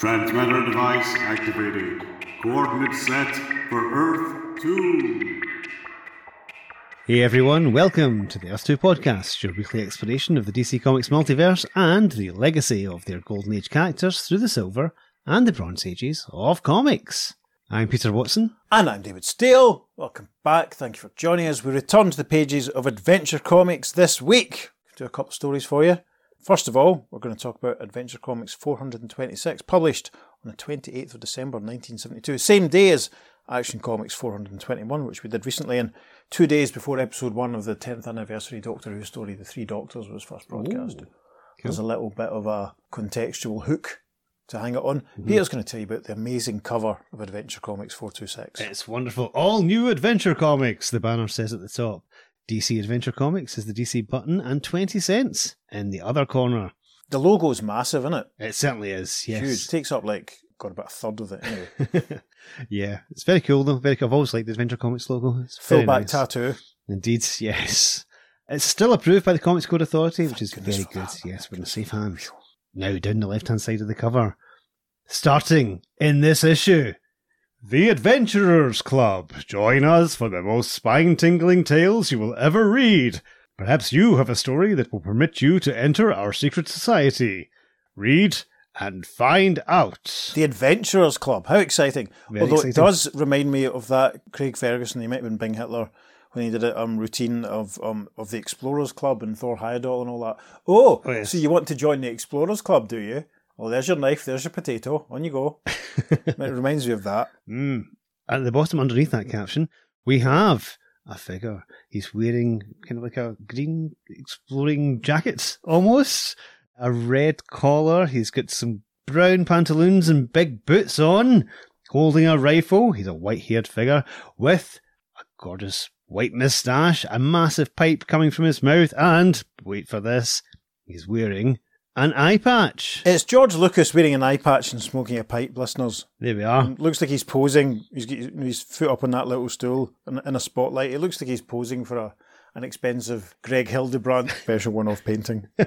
Transmitter device activated. Coordinates set for Earth 2. Hey everyone, welcome to the Earth 2 podcast, your weekly exploration of the DC Comics multiverse and the legacy of their Golden Age characters through the Silver and the Bronze Ages of comics. I'm Peter Watson. And I'm David Steele. Welcome back. Thank you for joining us. We return to the pages of Adventure Comics this week. Do a couple of stories for you. First of all, we're going to talk about Adventure Comics 426, published on the 28th of December 1972, same day as Action Comics 421, which we did recently, and two days before episode one of the 10th anniversary Doctor Who story, The Three Doctors, was first broadcast. There's a little bit of a contextual hook to hang it on. Mm-hmm. Peter's going to tell you about the amazing cover of Adventure Comics 426. It's wonderful. All new Adventure Comics, the banner says at the top. DC Adventure Comics is the DC button and 20 cents in the other corner. The logo's massive, isn't it? It certainly is, yes. Huge. It takes up like, got about a third of it anyway. yeah, it's very cool though. Very cool. I've always liked the Adventure Comics logo. It's Full back nice. tattoo. Indeed, yes. It's still approved by the Comics Code Authority, which is very good. that. Yes, we're in safe hands. Now, down the left hand side of the cover. Starting in this issue. The Adventurers Club. Join us for the most spine tingling tales you will ever read. Perhaps you have a story that will permit you to enter our secret society. Read and find out. The Adventurers Club. How exciting. Very Although exciting. it does remind me of that Craig Ferguson, he might have been Bing Hitler, when he did a um, routine of um, of the Explorers Club and Thor Heyerdahl and all that. Oh, Oh, yes. so you want to join the Explorers Club, do you? Well, there's your knife, there's your potato, on you go. it reminds me of that. Mm. At the bottom, underneath that caption, we have a figure. He's wearing kind of like a green exploring jacket, almost. A red collar. He's got some brown pantaloons and big boots on, holding a rifle. He's a white haired figure with a gorgeous white moustache, a massive pipe coming from his mouth, and, wait for this, he's wearing an eye patch. It's George Lucas wearing an eye patch and smoking a pipe, listeners. There we are. Looks like he's posing. He's got his foot up on that little stool in, in a spotlight. It looks like he's posing for a an expensive Greg Hildebrandt special one-off painting.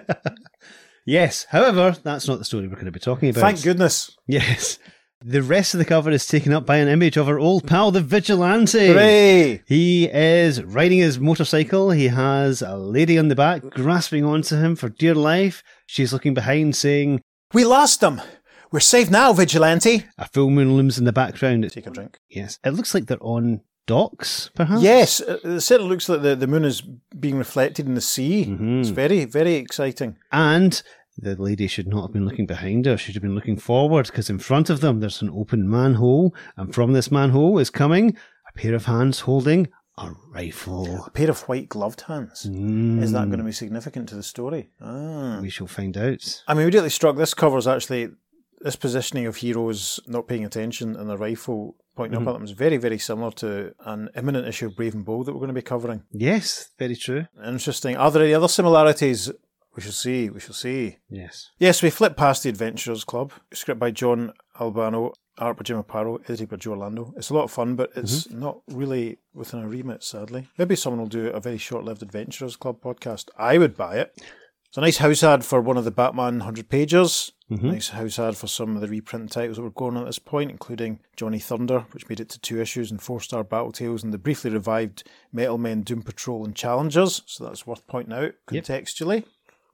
Yes, however, that's not the story we're going to be talking about. Thank goodness. Yes. The rest of the cover is taken up by an image of our old pal, the Vigilante. Hooray! He is riding his motorcycle. He has a lady on the back grasping onto him for dear life. She's looking behind, saying, We lost them. We're safe now, Vigilante. A full moon looms in the background. Take a drink. Yes. It looks like they're on docks, perhaps? Yes, it it certainly looks like the, the moon is being reflected in the sea. Mhm. It's very, very exciting. And the lady should not have been looking behind her. She should have been looking forward because in front of them there's an open manhole. And from this manhole is coming a pair of hands holding a rifle. A pair of white gloved hands. Is that Mm. going to be significant to the story? Ah. We shall find out. I'm immediately struck. This covers actually this positioning of heroes not paying attention and the rifle pointing Mm-hmm. up at them is very, very similar to an imminent issue of Brave and Bold that we're going to be covering. Yes, very true. Interesting. Are there any other similarities? We shall see. We shall see. Yes. Yes, we flip past the Adventurers Club. Script by John Albano, art by Jim Aparo, edited by Joe Orlando. It's a lot of fun, but it's mm-hmm. not really within our remit, sadly. Maybe someone will do a very short-lived Adventurers Club podcast. I would buy it. It's a nice house ad for one of the Batman 100 pages. Mm-hmm. Nice house ad for some of the reprint titles that were going on at this point, including Johnny Thunder, which made it to two issues, and Four Star Battle Tales, and the briefly revived Metal Men, Doom Patrol, and Challengers. So that's worth pointing out Yep.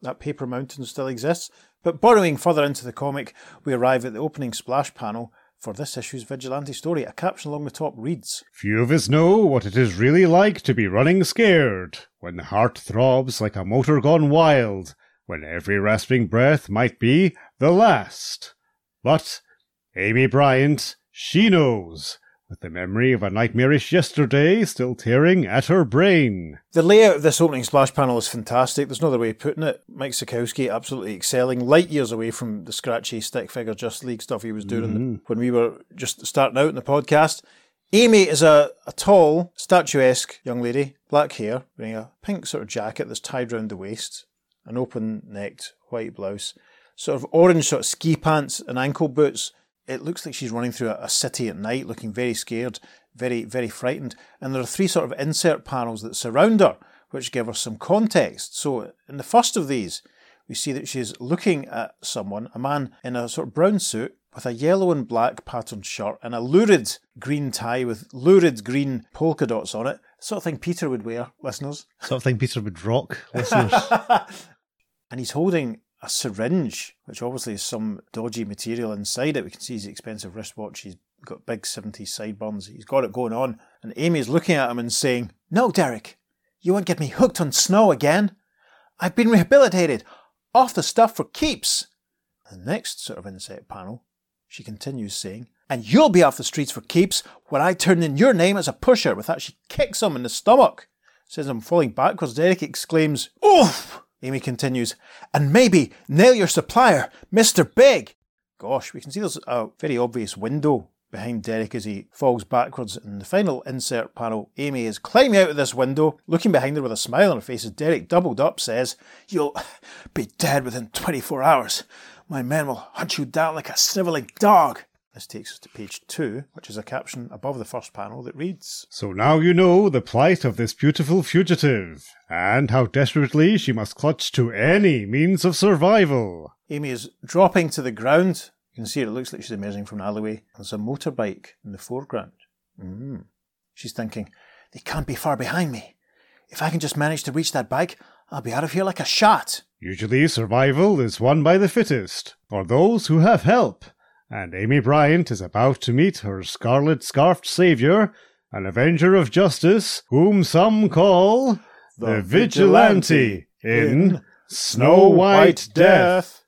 That paper mountain still exists. But borrowing further into the comic, we arrive at the opening splash panel for this issue's vigilante story. A caption along the top reads Few of us know what it is really like to be running scared, when the heart throbs like a motor gone wild, when every rasping breath might be the last. But Amy Bryant, she knows, with the memory of a nightmarish yesterday still tearing at her brain. The layout of this opening splash panel is fantastic. There's no other way of putting it. Mike Sekowsky absolutely excelling, light years away from the scratchy stick figure Just League stuff he was doing in the- mm-hmm. when we were just starting out in the podcast. Amy is a, a tall, statuesque young lady, black hair, wearing a pink sort of jacket that's tied round the waist, an open necked white blouse, sort of orange sort of ski pants and ankle boots. It looks like she's running through a, a city at night, looking very scared, very, very frightened. And there are three sort of insert panels that surround her, which give her some context. So, in the first of these, we see that she's looking at someone, a man in a sort of brown suit, with a yellow and black patterned shirt and a lurid green tie with lurid green polka dots on it. Sort of thing Peter would wear, listeners. Sort of thing Peter would rock, listeners. and he's holding a syringe, which obviously is some dodgy material inside it. We can see his expensive wristwatch. He's got big 70s sideburns. He's got it going on. And Amy's looking at him and saying, No, Derek, you won't get me hooked on snow again. I've been rehabilitated. Off the stuff for keeps. The next sort of inset panel, she continues saying, And you'll be off the streets for keeps when I turn in your name as a pusher. With that, she kicks him in the stomach. Says I'm falling backwards. Derek exclaims, Oof! Amy continues, and maybe nail your supplier, Mr. Big. Gosh, we can see there's a very obvious window behind Derek as he falls backwards. In the final insert panel, Amy is climbing out of this window, looking behind her with a smile on her face as Derek, doubled up, says, You'll be dead within 24 hours. My men will hunt you down like a snivelling dog. This takes us to page two, which is a caption above the first panel that reads So now you know the plight of this beautiful fugitive, and how desperately she must clutch to any means of survival. Amy is dropping to the ground. You can see it looks like she's emerging from an alleyway. There's a motorbike in the foreground. Mm. She's thinking, they can't be far behind me. If I can just manage to reach that bike, I'll be out of here like a shot. Usually, survival is won by the fittest, or those who have help and Amy Bryant is about to meet her scarlet scarfed savior, an avenger of justice, whom some call the, the vigilante, in Snow White Death.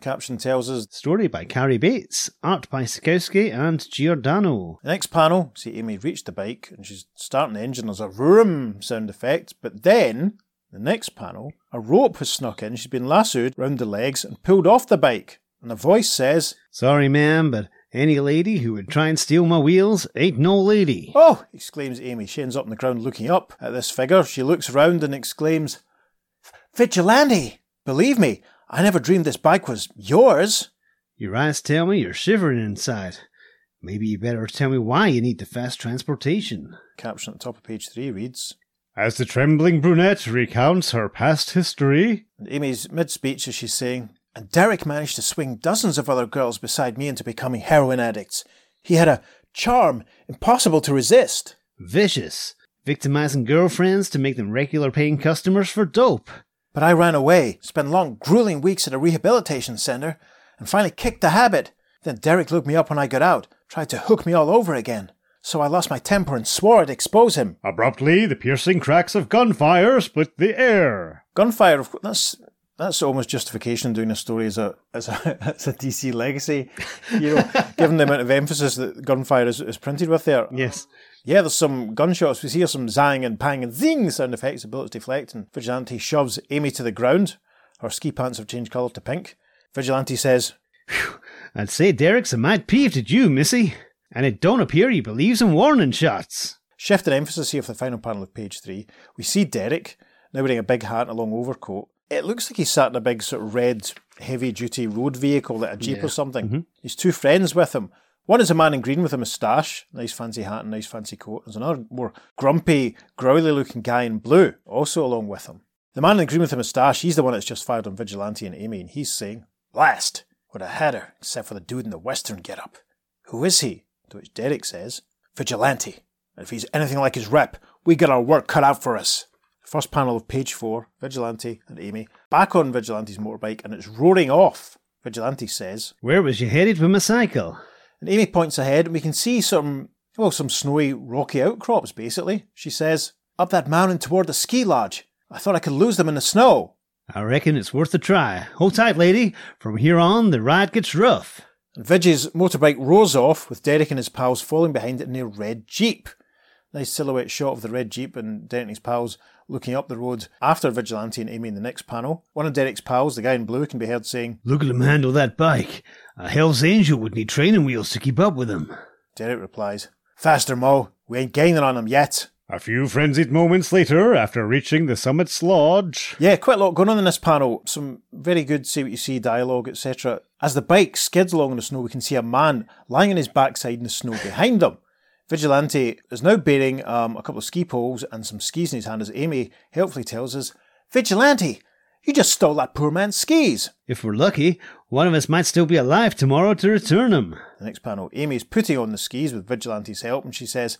Caption tells us story by Cary Bates, art by Sekowsky and Giordano. The next panel, see Amy reach the bike and she's starting the engine. There's a vroom sound effect, but then the next panel, a rope has snuck in. She's been lassoed round the legs and pulled off the bike. And the voice says, Sorry, ma'am, but any lady who would try and steal my wheels ain't no lady. Oh! exclaims Amy. She ends up on the ground looking up at this figure. She looks round and exclaims, Vigilante! Believe me, I never dreamed this bike was yours. Your eyes tell me you're shivering inside. Maybe you better tell me why you need the fast transportation. Caption at the top of page three reads As the trembling brunette recounts her past history. And Amy's mid speech as she's saying, and Derek managed to swing dozens of other girls beside me into becoming heroin addicts. He had a charm impossible to resist. Vicious, victimizing girlfriends to make them regular paying customers for dope. But I ran away, spent long, grueling weeks at a rehabilitation center, and finally kicked the habit. Then Derek looked me up when I got out, tried to hook me all over again. So I lost my temper and swore I'd expose him. Abruptly, the piercing cracks of gunfire split the air. Gunfire, of course, that's almost justification doing a story as a as a as a DC legacy, you know, given the amount of emphasis that gunfire is, is printed with there. Yes. Yeah, there's some gunshots. We hear some zang and pang and zing sound effects. The bullets deflect, and Vigilante shoves Amy to the ground. Her ski pants have changed colour to pink. Vigilante says, I'd say Derek's a mad peeved at you, missy, and it don't appear he believes in warning shots. Shift in emphasis here for the final panel of page three. We see Derek, now wearing a big hat and a long overcoat, it looks like he's sat in a big sort of red heavy duty road vehicle, like a Jeep yeah. or something. Mm-hmm. He's two friends with him. One is a man in green with a moustache, nice fancy hat and nice fancy coat. There's another more grumpy, growly looking guy in blue, also along with him. The man in green with the moustache, he's the one that's just fired on Vigilante and Amy, and he's saying, Blast! What a header, except for the dude in the western getup. Who is he? To which Derek says, Vigilante. And if he's anything like his rep, we got our work cut out for us. First panel of page four Vigilante and Amy back on Vigilante's motorbike and it's roaring off. Vigilante says, Where was you headed with my cycle? And Amy points ahead and we can see some, well, some snowy, rocky outcrops basically. She says, Up that mountain toward the ski lodge. I thought I could lose them in the snow. I reckon it's worth a try. Hold tight, lady. From here on, the ride gets rough. And Viggy's motorbike roars off with Derek and his pals falling behind it in a red Jeep. Nice silhouette shot of the red Jeep and Derek and his pals looking up the road after Vigilante and Amy in the next panel. One of Derek's pals, the guy in blue, can be heard saying, Look at him handle that bike. A Hell's Angel would need training wheels to keep up with him. Derek replies, Faster, Mo. We ain't gaining on him yet. A few frenzied moments later, after reaching the summit's lodge. Yeah, quite a lot going on in this panel. Some very good see what you see dialogue, etc. As the bike skids along in the snow, we can see a man lying on his backside in the snow behind them. Vigilante is now bearing um, a couple of ski poles and some skis in his hand as Amy helpfully tells us, Vigilante, You just stole that poor man's skis. If we're lucky, one of us might still be alive tomorrow to return them. The next panel, Amy's putting on the skis with Vigilante's help, and she says,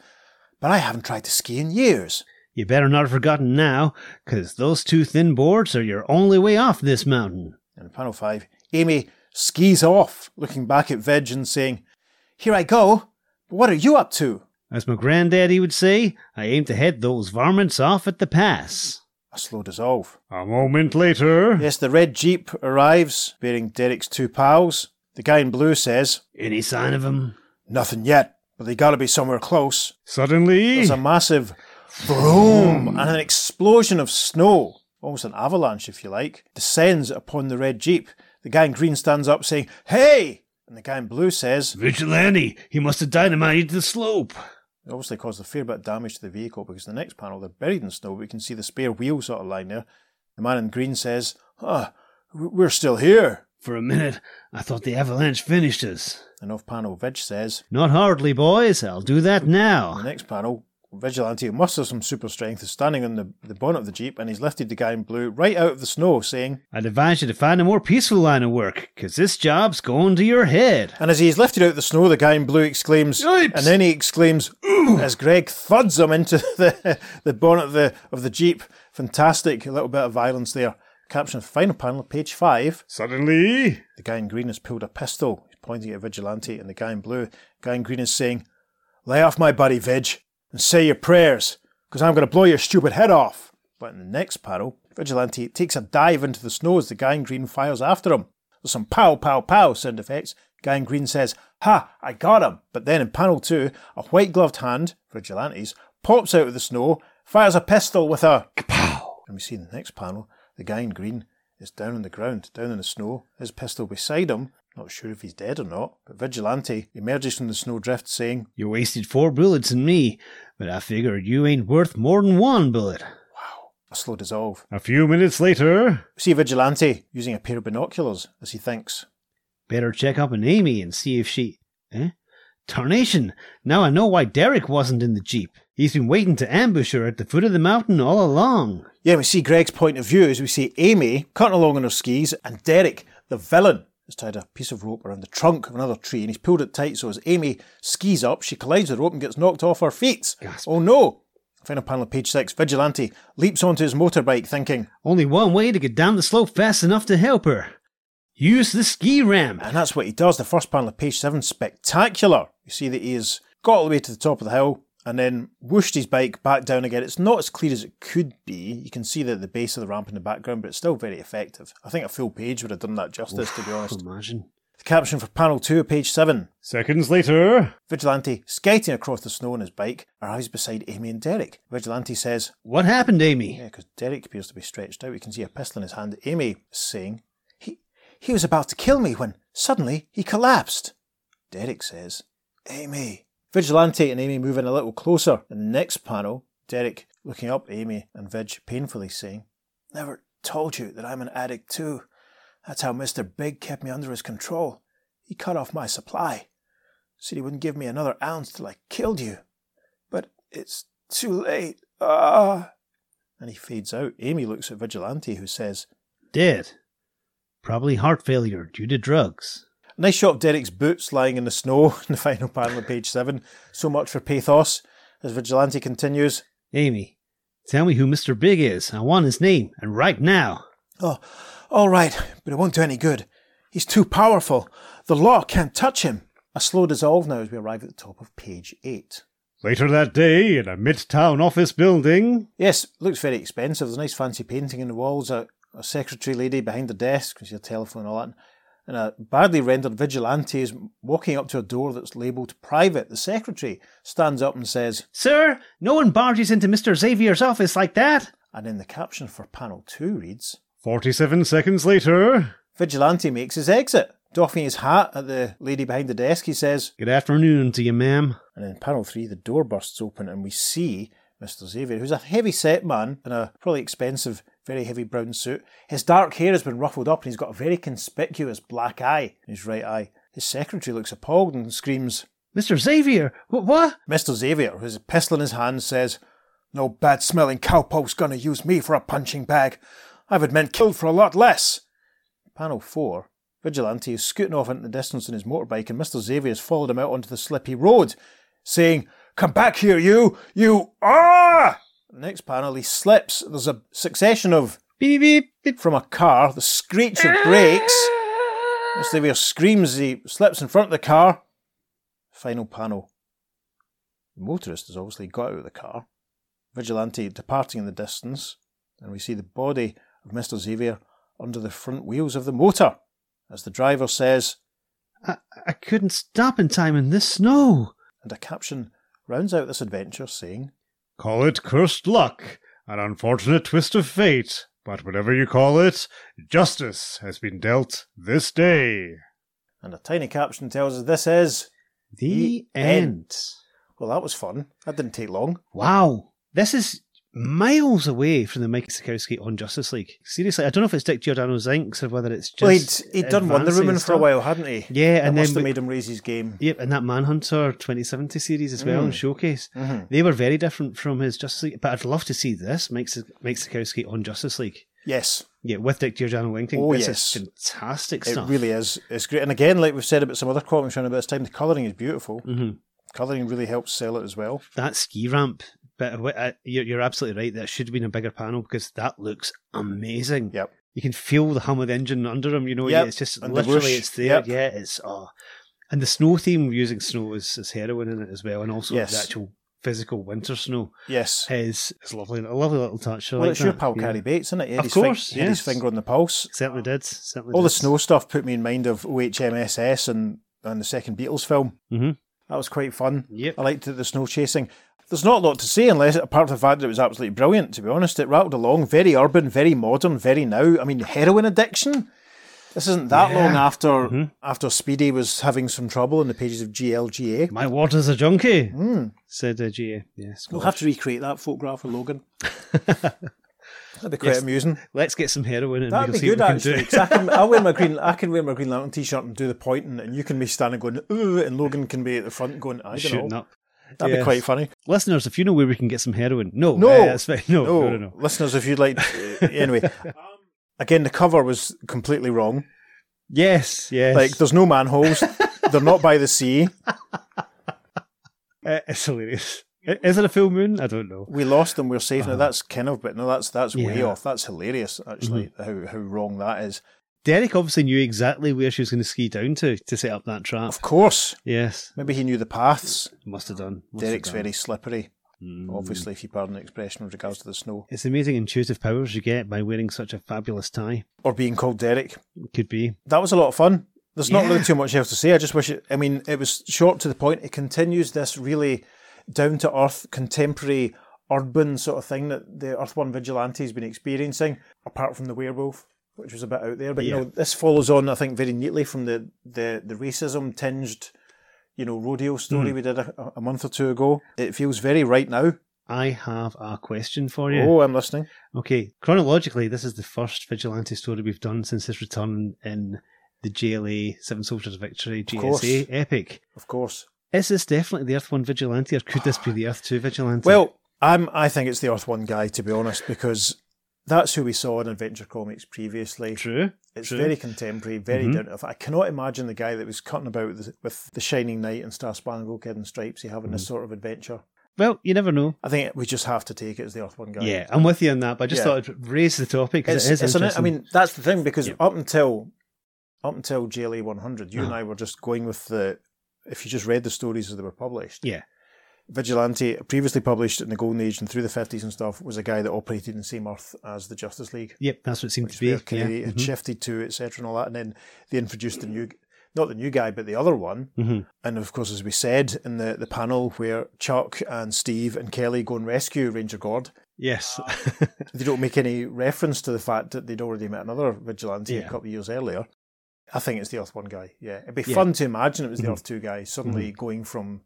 But I haven't tried to ski in years. You better not have forgotten now, 'cause those two thin boards are your only way off this mountain. And in panel five, Amy skis off, looking back at Vig and saying, Here I go, what are you up to? As my granddaddy would say, I aim to head those varmints off at the pass. A slow dissolve. A moment later. Yes, the red Jeep arrives, bearing Derek's two pals. The guy in blue says, Any sign of him? Nothing yet, but they gotta be somewhere close. Suddenly. There's a massive vroom and an explosion of snow, almost an avalanche if you like, descends upon the red Jeep. The guy in green stands up saying, Hey! And the guy in blue says, Vigilante! He must have dynamited the slope. It obviously caused a fair bit of damage to the vehicle because in the next panel they're buried in snow, but you can see the spare wheel sort of lying there. The man in green says, Ah, we're still here. For a minute, I thought the avalanche finished us. And off panel, Vig says, Not hardly, boys. I'll do that In the now. next panel, Vigilante, who must some super strength, is standing on the, the bonnet of the Jeep and he's lifted the guy in blue right out of the snow, saying, I'd advise you to find a more peaceful line of work, 'cause this job's going to your head. And as he's lifted out of the snow, the guy in blue exclaims, Yipes! and then he exclaims, Ooh! as Greg thuds him into the, the bonnet of the, of the Jeep. Fantastic, a little bit of violence there. Caption final panel, page five. Suddenly. The guy in green has pulled a pistol. He's pointing at Vigilante, and the guy in blue, guy in green is saying, Lay off my buddy, Vig, and say your prayers, because I'm going to blow your stupid head off. But in the next panel, Vigilante takes a dive into the snow as the guy in green fires after him. There's some pow, pow, pow sound effects. Guy in green says, Ha, I got him. But then in panel two, a white gloved hand, Vigilante's, pops out of the snow, fires a pistol with a kapow. And we see in the next panel, the guy in green is down on the ground, down in the snow, his pistol beside him. Not sure if he's dead or not, but Vigilante emerges from the snowdrift saying, You wasted four bullets in me, but I figure you ain't worth more than one bullet. Wow, a slow dissolve. A few minutes later. We see Vigilante using a pair of binoculars as he thinks, Better check up on Amy and see if she. Eh? Tarnation! Now I know why Derek wasn't in the Jeep. He's been waiting to ambush her at the foot of the mountain all along. Yeah, we see Greg's point of view as we see Amy cutting along on her skis and Derek, the villain, has tied a piece of rope around the trunk of another tree and he's pulled it tight so as Amy skis up, she collides with the rope and gets knocked off her feet. Gasp. Oh no! Final panel of page six, Vigilante leaps onto his motorbike thinking, Only one way to get down the slope fast enough to help her. Use the ski ramp. and that's what he does. The first panel of page seven, spectacular. You see that he has got all the way to the top of the hill and then whooshed his bike back down again. It's not as clear as it could be. You can see that the base of the ramp in the background, but it's still very effective. I think a full page would have done that justice, to be honest. Imagine. The caption for panel two, page seven. Seconds later. Vigilante, skating across the snow on his bike, arrives beside Amy and Derek. Vigilante says, What happened, Amy? yeah, because Derek appears to be stretched out. You can see a pistol in his hand. Amy is saying, he, he was about to kill me when suddenly he collapsed. Derek says, Amy. Vigilante and Amy move in a little closer. In the next panel, Derek looking up Amy and Vig painfully saying, Never told you that I'm an addict too. That's how Mr. Big kept me under his control. He cut off my supply. Said he wouldn't give me another ounce till I killed you. But it's too late. Ah. And he fades out. Amy looks at Vigilante, who says, Dead. Probably heart failure due to drugs. Nice shot of Derek's boots lying in the snow in the final panel of page seven. So much for pathos. As Vigilante continues, Amy, tell me who Mr. Big is. I want his name, and right now. Oh, all right, but it won't do any good. He's too powerful. The law can't touch him. A slow dissolve now as we arrive at the top of page eight. Later that day, in a midtown office building. Yes, looks very expensive. There's a nice fancy painting in the walls, a, a secretary lady behind the desk, with your telephone and all that. And a badly rendered vigilante is walking up to a door that's labelled private. The secretary stands up and says, Sir, no one barges into Mr. Xavier's office like that. and in the caption for panel two reads, 47 seconds later. Vigilante makes his exit. Doffing his hat at the lady behind the desk, he says, Good afternoon to you, ma'am. and in panel three, the door bursts open and we see Mr. Xavier, who's a heavy set man in a probably expensive, very heavy brown suit. His dark hair has been ruffled up and he's got a very conspicuous black eye in his right eye. His secretary looks appalled and screams, Mr. Xavier, wh- what? Mr. Xavier, with a pistol in his hand, says, No bad smelling cowpoke's gonna use me for a punching bag. I've had men killed for a lot less. Panel 4. Vigilante is scooting off into the distance in his motorbike, and Mr. Xavier has followed him out onto the slippy road, saying, Come back here, you! You! Ah! Next panel, he slips. There's a succession of Beep, beep, beep. from a car, the screech of brakes. Mr. Xavier screams he slips in front of the car. Final panel. The motorist has obviously got out of the car. Vigilante departing in the distance, and we see the body of Mr. Xavier under the front wheels of the motor. As the driver says, I, I couldn't stop in time in this snow. and a caption rounds out this adventure saying, Call it cursed luck, an unfortunate twist of fate, but whatever you call it, justice has been dealt this day. and a tiny caption tells us this is. The The end. Well, that was fun. That didn't take long. Wow. This is miles away from the Mike Sekowsky on Justice League. Seriously, I don't know if it's Dick Giordano's inks or whether it's just. well, he'd, he'd done Wonder Woman for a while, hadn't he? Yeah, That and must then have made him raise his game. Yep, and that Manhunter 2070 series as well, Mm. and Showcase. Mhm. They were very different from his Justice League, but I'd love to see this Mike, Mike Sekowsky on Justice League. Yes, Yeah, with Dick Giordano inking. Oh, this yes. is fantastic stuff. it really is. It's great. And again, like we've said about some other comics around about this time, the colouring is beautiful. hmm Colouring really helps sell it as well. That ski ramp, but you're, you're absolutely right. That should have been a bigger panel because that looks amazing. Yep. You can feel the hum of the engine under him. You know, Yep, it's just and literally whoosh, it's there. yep. Yeah, it's oh, and the snow theme using snow is, is heroin in it as well, and also Yes. the actual physical winter snow Yes. is is lovely. A lovely little touch. I Well, like it's your that. pal Yeah. Cary Bates, isn't it? He Of course, he had his finger on the pulse. Certainly did. Certainly All the snow stuff put me in mind of OHMSS and, and the second Beatles film. Mhm. That was quite fun. Yep. I liked the, the snow chasing. There's not a lot to say unless, apart from the fact that it was absolutely brilliant, to be honest. It rattled along, very urban, very modern, very now. I mean, heroin addiction. This isn't that Yeah. long after Mhm. after Speedy was having some trouble in the pages of GLGA. My water's a junkie, Mm. said uh, GA. Yes. We'll have to recreate that photograph for Logan. That'd be quite Yes. amusing. Let's get some heroin and That'd we'll be good actually. I can, I'll wear my green. I can wear my Green Lantern t-shirt and do the pointing, and you can be standing going, "Ooh," and Logan can be at the front going, "I do. don't Shooting know." up. That'd be quite funny. Listeners, if you know where we can get some heroin, no, No. uh, that's fine. No, No, no, no, listeners, if you'd like, anyway. Again, the cover was completely wrong. Yes, yes. Like, there's no manholes. They're not by the sea. Uh, it's hilarious. Is it a full moon? I don't know. We lost them. We're safe now. Uh-huh. That's kind of, but no, that's that's way Yeah. Mm-hmm. off. That's hilarious. Actually, how how wrong that is. Derek obviously knew exactly where she was going to ski down to to set up that trap. Of course, Yes, maybe he knew the paths. must have done. Must Derek's have done. very slippery. Mm. Obviously, if you pardon the expression with regards to the snow It's amazing intuitive powers you get by wearing such a fabulous tie. or being called Derek. Could be. that was a lot of fun. There's not Yeah. really too much else to say. I just wish it. I mean, it was short to the point. It continues this really down to earth, contemporary, urban sort of thing that the Earth One vigilante has been experiencing, apart from the werewolf, which was a bit out there. But you know, this follows on, I think, very neatly from the the, the racism tinged, you know, rodeo story Hmm. we did a, a month or two ago. It feels very right now. I have a question for you. Oh, I'm listening. Okay, chronologically, this is the first vigilante story we've done since his return in the JLA Seven Soldiers of Victory course. JSA epic. Of course. Is this definitely the Earth One vigilante, or could this be the Earth Two vigilante? Well, I'm. I think it's the Earth One guy, to be honest, because that's who we saw in Adventure Comics previously. true. It's True. very contemporary, very Mhm. down to earth. I cannot imagine the guy that was cutting about with, with the Shining Knight and Star Spangled Kid and Stripes. Stripesy having Mm. this sort of adventure. Well, you never know. I think we just have to take it as the Earth One guy. Yeah, I'm with you on that, but I just Yeah. thought I'd raise the topic because it is it's an, I mean, that's the thing because up until up until JLA 100, you and Uh-huh. I were just going with the. If you just read the stories as they were published, Yeah. Vigilante, previously published in the Golden Age and through the 50s and stuff, was a guy that operated in the same Earth as the Justice League. Yep, that's what it seemed to be. where yeah. had mhm, shifted to, etc., and all that. And then they introduced the new, not the new guy, but the other one. mhm. And of course, as we said in the, the panel where Chuck and Steve and Kelly go and rescue Ranger Gord, Yes. they don't make any reference to the fact that they'd already met another vigilante a couple of years earlier. I think it's the Earth One guy. Yeah, it'd be Yeah. fun to imagine it was the Mhm. Earth Two guy suddenly going from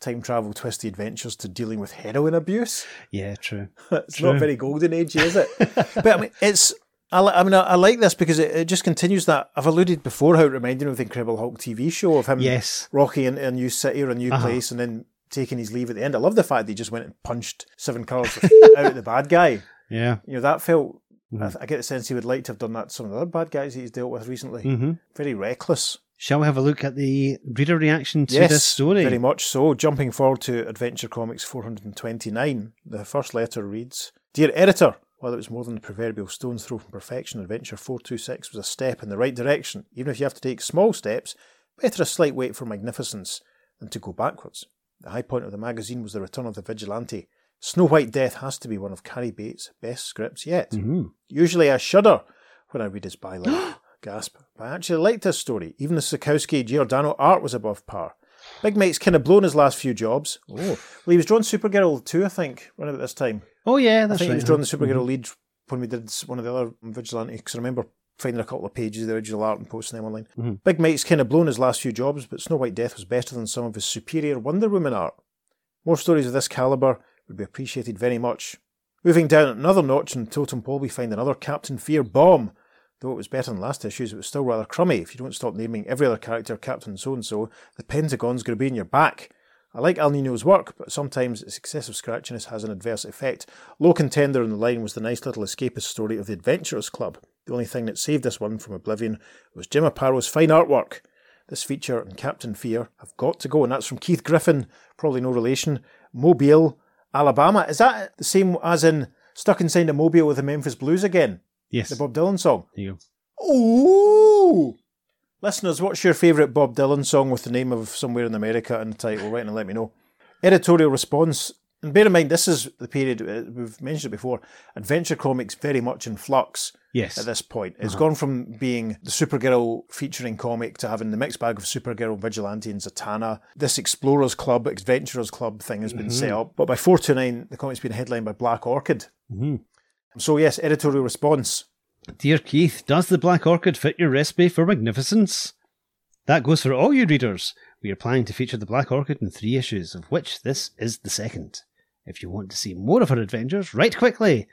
time travel twisty adventures to dealing with heroin abuse. yeah, true. it's True. not very golden age, is it? but I mean, it's. I, li- I mean, I, I like this because it, it just continues that. I've alluded before how it reminded me of the Incredible Hulk TV show of him Yes. Rocky in a new city or a new Uh-huh. place and then taking his leave at the end. I love the fact that he just went and punched seven colours out of the bad guy. Yeah. You know, that felt I, th- I get the sense he would like to have done that to some of the other bad guys that he's dealt with recently. Mm-hmm. Very reckless. Shall we have a look at the reader reaction to yes, this story? very much so. Jumping forward to Adventure Comics 429, the first letter reads Dear editor, while it was more than the proverbial stone's throw from perfection, Adventure 426 was a step in the right direction. Even if you have to take small steps, better a slight wait for magnificence than to go backwards. The high point of the magazine was the return of the vigilante. Snow White Death has to be one of Cary Bates' best scripts yet. Mm-hmm. Usually I shudder when I read his byline. Gasp. But I actually liked this story. Even the Sekowsky Giordano art was above par. Big Mike's kind of blown his last few jobs. Oh. Well, he was drawing Supergirl too, I think, around about this time. Oh yeah, that's I think right. he was drawing the? Supergirl lead when we did one of the other Vigilante, because I remember finding a couple of pages of the original art and posting them online. Mhm. Big Mike's kind of blown his last few jobs, but Snow White Death was better than some of his superior Wonder Woman art. More stories of this calibre would be appreciated very much. Moving down another notch in Totem Pole, we find another Captain Fear bomb. Though it was better than last issues, it was still rather crummy. If you don't stop naming every other character Captain so and so, the Pentagon's going to be in your back. I like Al Nino's work, but sometimes its excessive scratchiness has an adverse effect. Low contender in the line was the nice little escapist story of the Adventurers Club. The only thing that saved this one from oblivion was Jim Aparo's fine artwork. This feature and Captain Fear have got to go, and that's from Keith Griffin, probably no relation. Mobile, Alabama. Is that the same as in Stuck Inside a Mobile with the Memphis Blues again? Yes. The Bob Dylan song? There you go. Ooh! Listeners, what's your favourite Bob Dylan song with the name of somewhere in America in the title? Write and let me know. Editorial response. And bear in mind, this is the period, uh, we've mentioned it before, Adventure Comics very much in flux Yes. at this point. It's Uh-huh. gone from being the Supergirl featuring comic to having the mixed bag of Supergirl, Vigilante, and Zatanna. This Explorers Club, Adventurers Club thing has been Mm-hmm. set up. But by 429, the comic's been headlined by Black Orchid. Mhm. So, yes, editorial response. Dear Keith, does the Black Orchid fit your recipe for magnificence? That goes for all you readers. We are planning to feature the Black Orchid in three issues, of which this is the second. If you want to see more of her adventures, write quickly.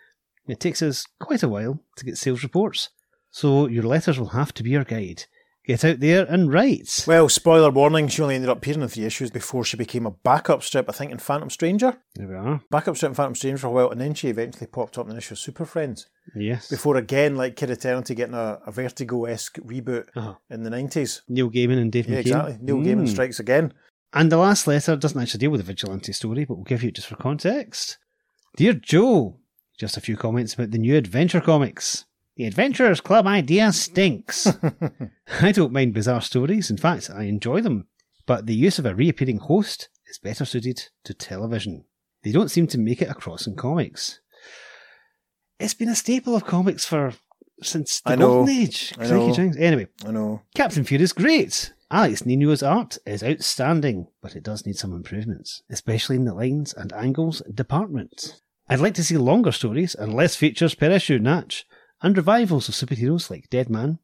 It takes us quite a while to get sales reports, so your letters will have to be our guide. Get out there and write. Well, spoiler warning, she only ended up appearing in three issues before she became a backup strip, I think, in Phantom Stranger. There we are. Backup strip in Phantom Stranger for a while, and then she eventually popped up in an issue of Super Friends. Yes. Before again, like Kid Eternity, getting a, a Vertigo esque reboot Uh-huh. in the 90s. Neil Gaiman and Dave Yeah, McKean. exactly. Neil Gaiman Mm. strikes again. And the last letter doesn't actually deal with the vigilante story, but we'll give you it just for context. Dear Joe, just a few comments about the new adventure comics. The Adventurers Club idea stinks. I don't mind bizarre stories, in fact, I enjoy them. But the use of a reappearing host is better suited to television. They don't seem to make it across in comics. It's been a staple of comics for since the I know. golden age. I know. Anyway, I know. Captain Fear is great. Alex Nino's art is outstanding, but it does need some improvements, especially in the lines and angles department. I'd like to see longer stories and less features per issue, Natch, and revivals of superheroes like Deadman,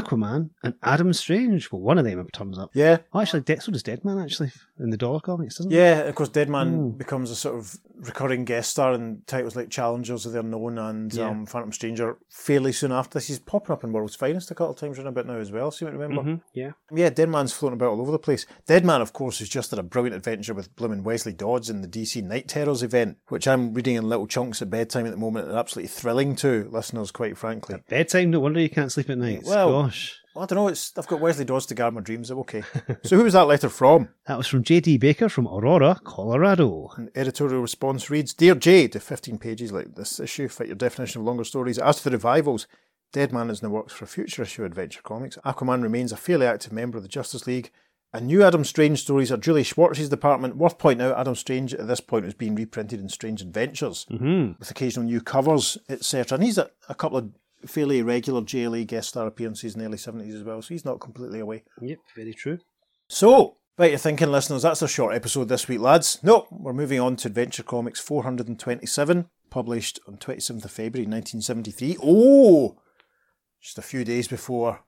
Aquaman, and Adam Strange. Well, one of them turns up. Yeah, Oh, actually, De- so does Deadman, actually, in the Dollar Comics, doesn't it? yeah. Of course, Deadman Mm. becomes a sort of recurring guest star in titles like Challengers of the Unknown and Yeah. um, Phantom Stranger fairly soon after this. He's popping up in World's Finest a couple of times around about now as well, see what I remember? Mhm, yeah. Yeah, Deadman's floating about all over the place. Deadman, of course, has just had a brilliant adventure with Bloomin' Wesley Dodds in the DC Night Terrors event, which I'm reading in little chunks at bedtime at the moment and absolutely thrilling to listeners, quite frankly. Bedtime, no wonder you can't sleep at night. Well- Gosh. Well, I don't know, it's I've got Wesley Dodds to guard my dreams, I'm okay. so who was that letter from? That was from J.D. Baker from Aurora, Colorado. An editorial response reads Dear to 15 pages like this issue, fit your definition of longer stories. As to the revivals, Deadman is in the works for a future issue of Adventure Comics. Aquaman remains a fairly active member of the Justice League. And new Adam Strange stories are Julie Schwartz's department. Worth pointing out, Adam Strange at this point was being reprinted in Strange Adventures hmm with occasional new covers, etc. And he's a, a couple of fairly regular JLA guest star appearances in the early 70s as well, so he's not completely away. Yep, very true. So, right, you're thinking, listeners, that's a short episode this week, lads. No, we're moving on to Adventure Comics 427, published on 27th of February 1973. Oh, just a few days before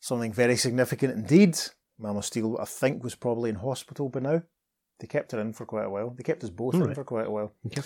something very significant indeed. Mama Steele, I think, was probably in hospital by now. They kept her in for quite a while. They kept us both in Alright. for quite a while. Okay.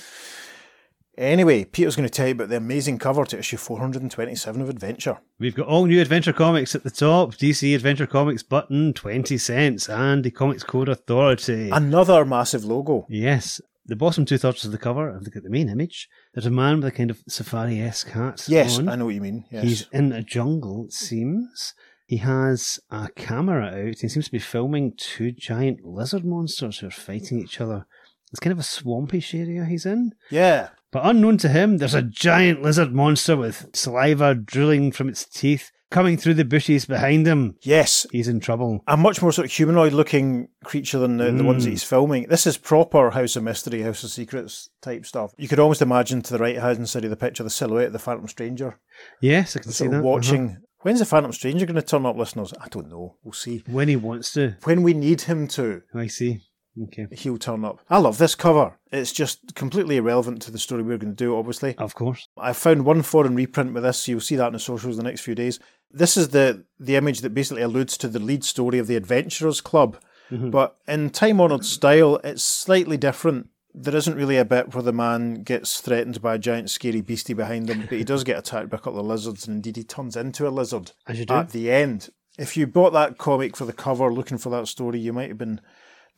Anyway, Peter's going to tell you about the amazing cover to issue 427 of Adventure. We've got all new Adventure Comics at the top, DC Adventure Comics button, 20 cents, and the Comics Code Authority. Another massive logo. yes. the bottom two thirds of the cover, if look at the main image, there's a man with a kind of safari esque hat. Yes, on. I know what you mean. Yes. He's in a jungle, it seems. He has a camera out. He seems to be filming two giant lizard monsters who are fighting each other. It's kind of a swampish area he's in. yeah. But unknown to him, there's a giant lizard monster with saliva drooling from its teeth coming through the bushes behind him. Yes. He's in trouble. A much more sort of humanoid looking creature than the, the ones that Mm. he's filming. This is proper House of Mystery, House of Secrets type stuff. You could almost imagine to the right hand side of the picture the silhouette of the Phantom Stranger. Yes, I can see that. uh-huh. watching. When's the Phantom Stranger going to turn up, listeners? I don't know. We'll see. When he wants to. When we need him to, I see. Okay. he'll turn up. I love this cover. It's just completely irrelevant to the story we're going to do, obviously. Of course. I found one foreign reprint with this, so you'll see that in the socials the next few days. This is the the image that basically alludes to the lead story of the Adventurers Club, Mhm. but in time honoured style, it's slightly different. There isn't really a bit where the man gets threatened by a giant scary beastie behind him, but he does get attacked by a couple of lizards, and indeed he turns into a lizard As you do. at the end. If you bought that comic for the cover looking for that story, you might have been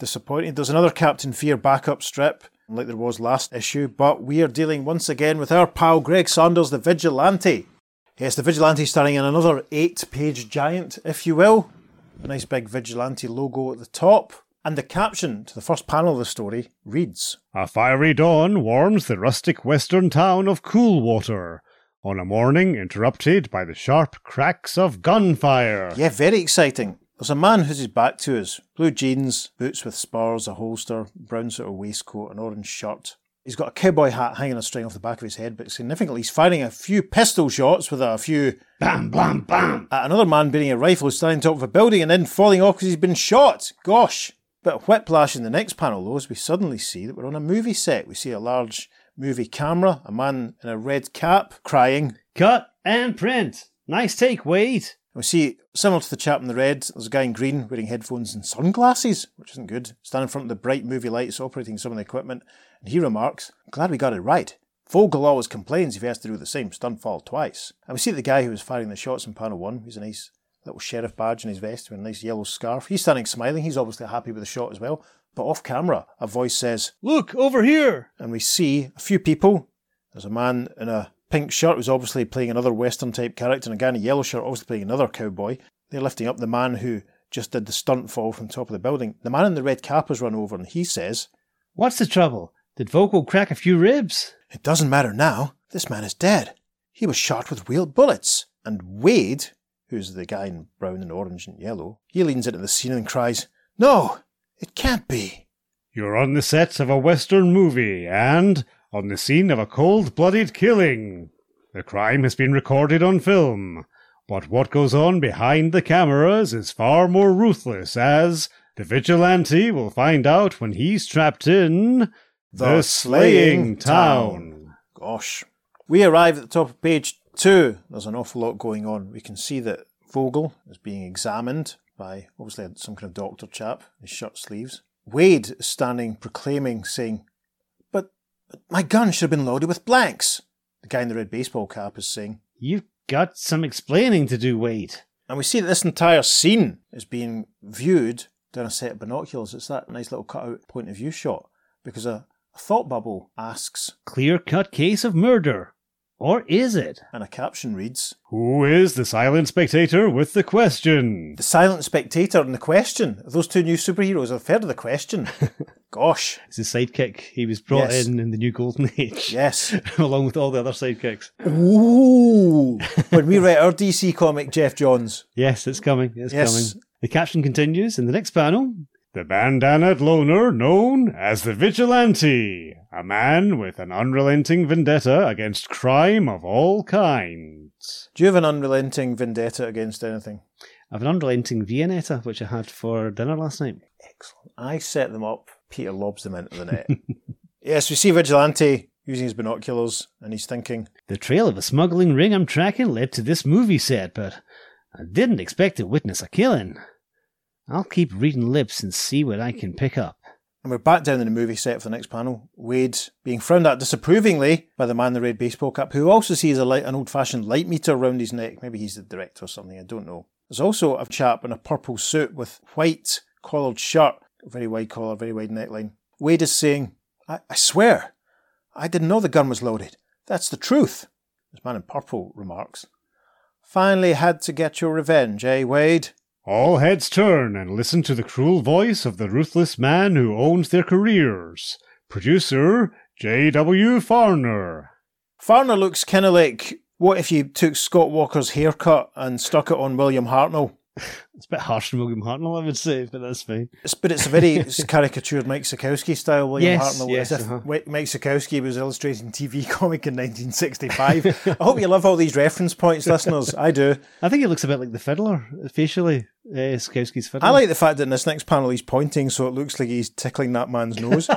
disappointed. There's another Captain Fear backup strip, like there was last issue, but we are dealing once again with our pal Greg Saunders, the Vigilante. Yes, the Vigilante starring in another eight page giant, if you will. A nice big Vigilante logo at the top. And the caption to the first panel of the story reads A fiery dawn warms the rustic western town of Coolwater on a morning interrupted by the sharp cracks of gunfire. Yeah, very exciting. There's a man who's his back to us. Blue jeans, boots with spurs, a holster, brown sort of waistcoat, an orange shirt. He's got a cowboy hat hanging a string off the back of his head, but significantly he's firing a few pistol shots with a few Bam, bam, bam. at another man bearing a rifle who's standing on top of a building and then falling off because he's been shot. Gosh. Of whiplash in the next panel though, as we suddenly see that we're on a movie set. We see a large movie camera, a man in a red cap crying, Cut and print. Nice take, Wade. We see, similar to the chap in the red, there's a guy in green wearing headphones and sunglasses, which isn't good, standing in front of the bright movie lights operating some of the equipment, and he remarks, Glad we got it right. Vogel always complains if he has to do the same stunt fall twice. And we see the guy who was firing the shots in panel one, he's a nice little sheriff badge in his vest with a nice yellow scarf. He's standing smiling, he's obviously happy with the shot as well. But off camera, a voice says, Look, over here. and we see a few people. There's a man in a pink shirt was obviously playing another Western type character, and a guy in a yellow shirt obviously playing another cowboy. They're lifting up the man who just did the stunt fall from the top of the building. The man in the red cap has run over, and he says, What's the trouble? Did Vogel crack a few ribs? It doesn't matter now. This man is dead. He was shot with wheeled bullets. And Wade, who's the guy in brown and orange and yellow, he leans into the scene and cries, No, it can't be. You're on the set of a western movie and on the scene of a cold blooded killing. The crime has been recorded on film, but what goes on behind the cameras is far more ruthless as the vigilante will find out when he's trapped in The Slaying Town. Gosh. We arrive at the top of page two. There's an awful lot going on. We can see that Vogel is being examined by obviously some kind of doctor chap in his shirt sleeves. Wade is standing proclaiming, saying, but my gun should have been loaded with blanks. The guy in the red baseball cap is saying, You've got some explaining to do, Wade. and we see that this entire scene is being viewed down a set of binoculars. It's that nice little cutout point of view shot because a, a thought bubble asks, Clear cut case of murder. Or is it? and a caption reads, Who is the silent spectator with the question? The Silent Spectator and The Question. Those two new superheroes. I've heard of The Question. Gosh. It's his sidekick. He was brought Yes. in in the new Golden Age. Yes. along with all the other sidekicks. Ooh. when we write our DC comic, Geoff Johns. Yes, it's coming. It's Yes. coming. The caption continues in the next panel. The bandanaed loner known as the Vigilante, a man with an unrelenting vendetta against crime of all kinds. Do you have an unrelenting vendetta against anything? I have an unrelenting Viennetta, which I had for dinner last night. Excellent. I set them up. Peter lobs them into the net. yes, we see Vigilante using his binoculars and he's thinking, The trail of a smuggling ring I'm tracking led to this movie set, but I didn't expect to witness a killing. I'll keep reading lips and see what I can pick up. and we're back down in the movie set for the next panel. Wade being frowned at disapprovingly by the man in the red baseball cap, who also sees a light, an old-fashioned light meter around his neck. Maybe he's the director or something. I don't know. There's also a chap in a purple suit with white collared shirt, very wide collar, very wide neckline. Wade is saying, I, I swear, I didn't know the gun was loaded. That's the truth, this man in purple remarks. Finally had to get your revenge, eh, Wade? All heads turn and listen to the cruel voice of the ruthless man who owns their careers. Producer J.W. Farner. Farner looks kind of like what if you took Scott Walker's haircut and stuck it on William Hartnell? It's a bit harsh on William Hartnell, I would say, but that's fine. It's, but it's a very caricatured Mike Sekowsky style William Yes, Hartnell. yes, as if uh-huh. Mike Sekowsky was illustrating TV comic in 1965. I hope you love all these reference points, listeners. I do. I think it looks a bit like the fiddler, facially. Uh, Sekowsky's fiddler. I like the fact that in this next panel he's pointing so it looks like he's tickling that man's nose.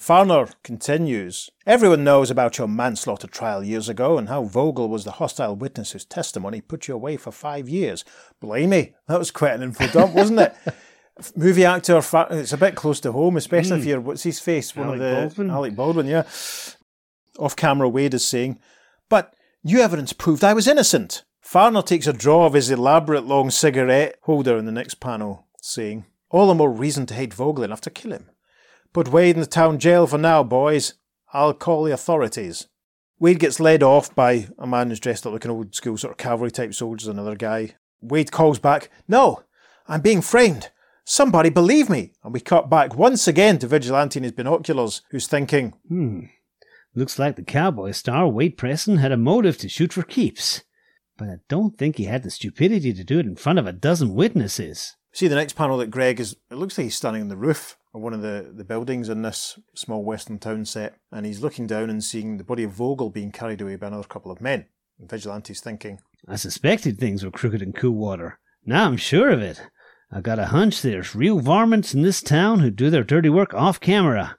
Farner continues. Everyone knows about your manslaughter trial years ago and how Vogel was the hostile witness whose testimony put you away for five years. Blimey, that was quite an info dump, wasn't it? Movie actor, it's a bit close to home, especially if hmm. you're, what's his face? One Alec of the. Baldwin? Alec Baldwin, yeah. Off camera, Wade is saying, But new evidence proved I was innocent. Farner takes a draw of his elaborate long cigarette holder in the next panel, saying, All the more reason to hate Vogel enough to kill him. Put Wade in the town jail for now, boys. I'll call the authorities. Wade gets led off by a man who's dressed up like an old school sort of cavalry type soldier, another guy. Wade calls back, No, I'm being framed. Somebody believe me. And we cut back once again to Vigilante in his binoculars, who's thinking, Hmm. Looks like the cowboy star, Wade Preston, had a motive to shoot for keeps. But I don't think he had the stupidity to do it in front of a dozen witnesses. See the next panel that Greg is. It looks like he's standing on the roof of one of the, the buildings in this small western town set, and he's looking down and seeing the body of Vogel being carried away by another couple of men. And Vigilante's thinking, I suspected things were crooked in Coolwater. Now I'm sure of it. I got a hunch there's real varmints in this town who do their dirty work off camera.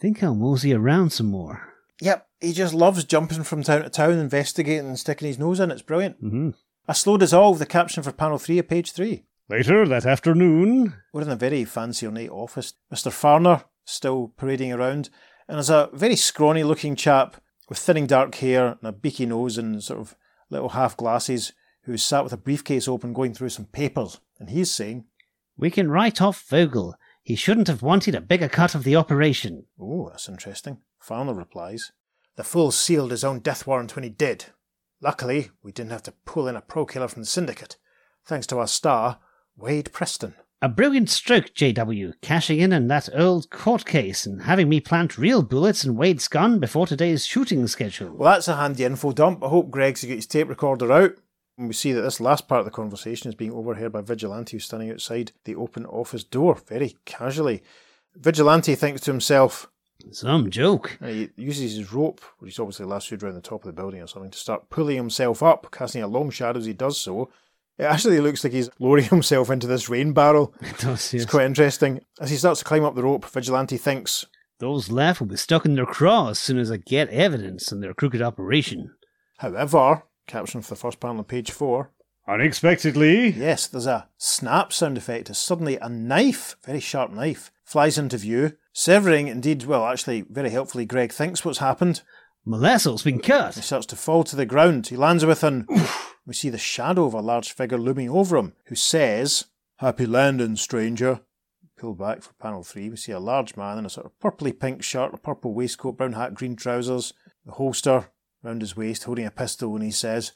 Think I'll mosey around some more. Yep, he just loves jumping from town to town, investigating and sticking his nose in. It's brilliant. Mm-hmm. A slow dissolve, the caption for panel three of page three. Later that afternoon, We're in a very fancy ornate office. Mr. Farner still parading around, and there's a very scrawny looking chap with thinning dark hair and a beaky nose and sort of little half glasses who's sat with a briefcase open going through some papers. And he's saying, We can write off Vogel. He shouldn't have wanted a bigger cut of the operation. Oh, that's interesting. Farner replies, The fool sealed his own death warrant when he did. Luckily, we didn't have to pull in a pro killer from the syndicate, thanks to our star, Wade Preston. A brilliant stroke, JW, cashing in on that old court case and having me plant real bullets in Wade's gun before today's shooting schedule. Well, that's a handy info dump. I hope Greg's got his tape recorder out. And we see that this last part of the conversation is being overheard by Vigilante, who's standing outside the open office door very casually. Vigilante thinks to himself, Some joke. and he uses his rope, which he's obviously lassoed around the top of the building or something, to start pulling himself up, casting a long shadow as he does so. It actually looks like he's lowering himself into this rain barrel. It does, yes. It's quite interesting. As he starts to climb up the rope, Vigilante thinks, Those left will be stuck in their craw as soon as I get evidence on their crooked operation. however, caption for the first panel on page four, unexpectedly, Yes, there's a snap sound effect as suddenly a knife, very sharp knife, flies into view, severing, indeed, well, actually, very helpfully, Greg thinks what's happened. Molesso's been cut. He starts to fall to the ground. He lands with an. we see the shadow of a large figure looming over him, who says, Happy landing, stranger. Pull back for panel three. We see a large man in a sort of purpley pink shirt, a purple waistcoat, brown hat, green trousers, the holster round his waist, holding a pistol, and he says,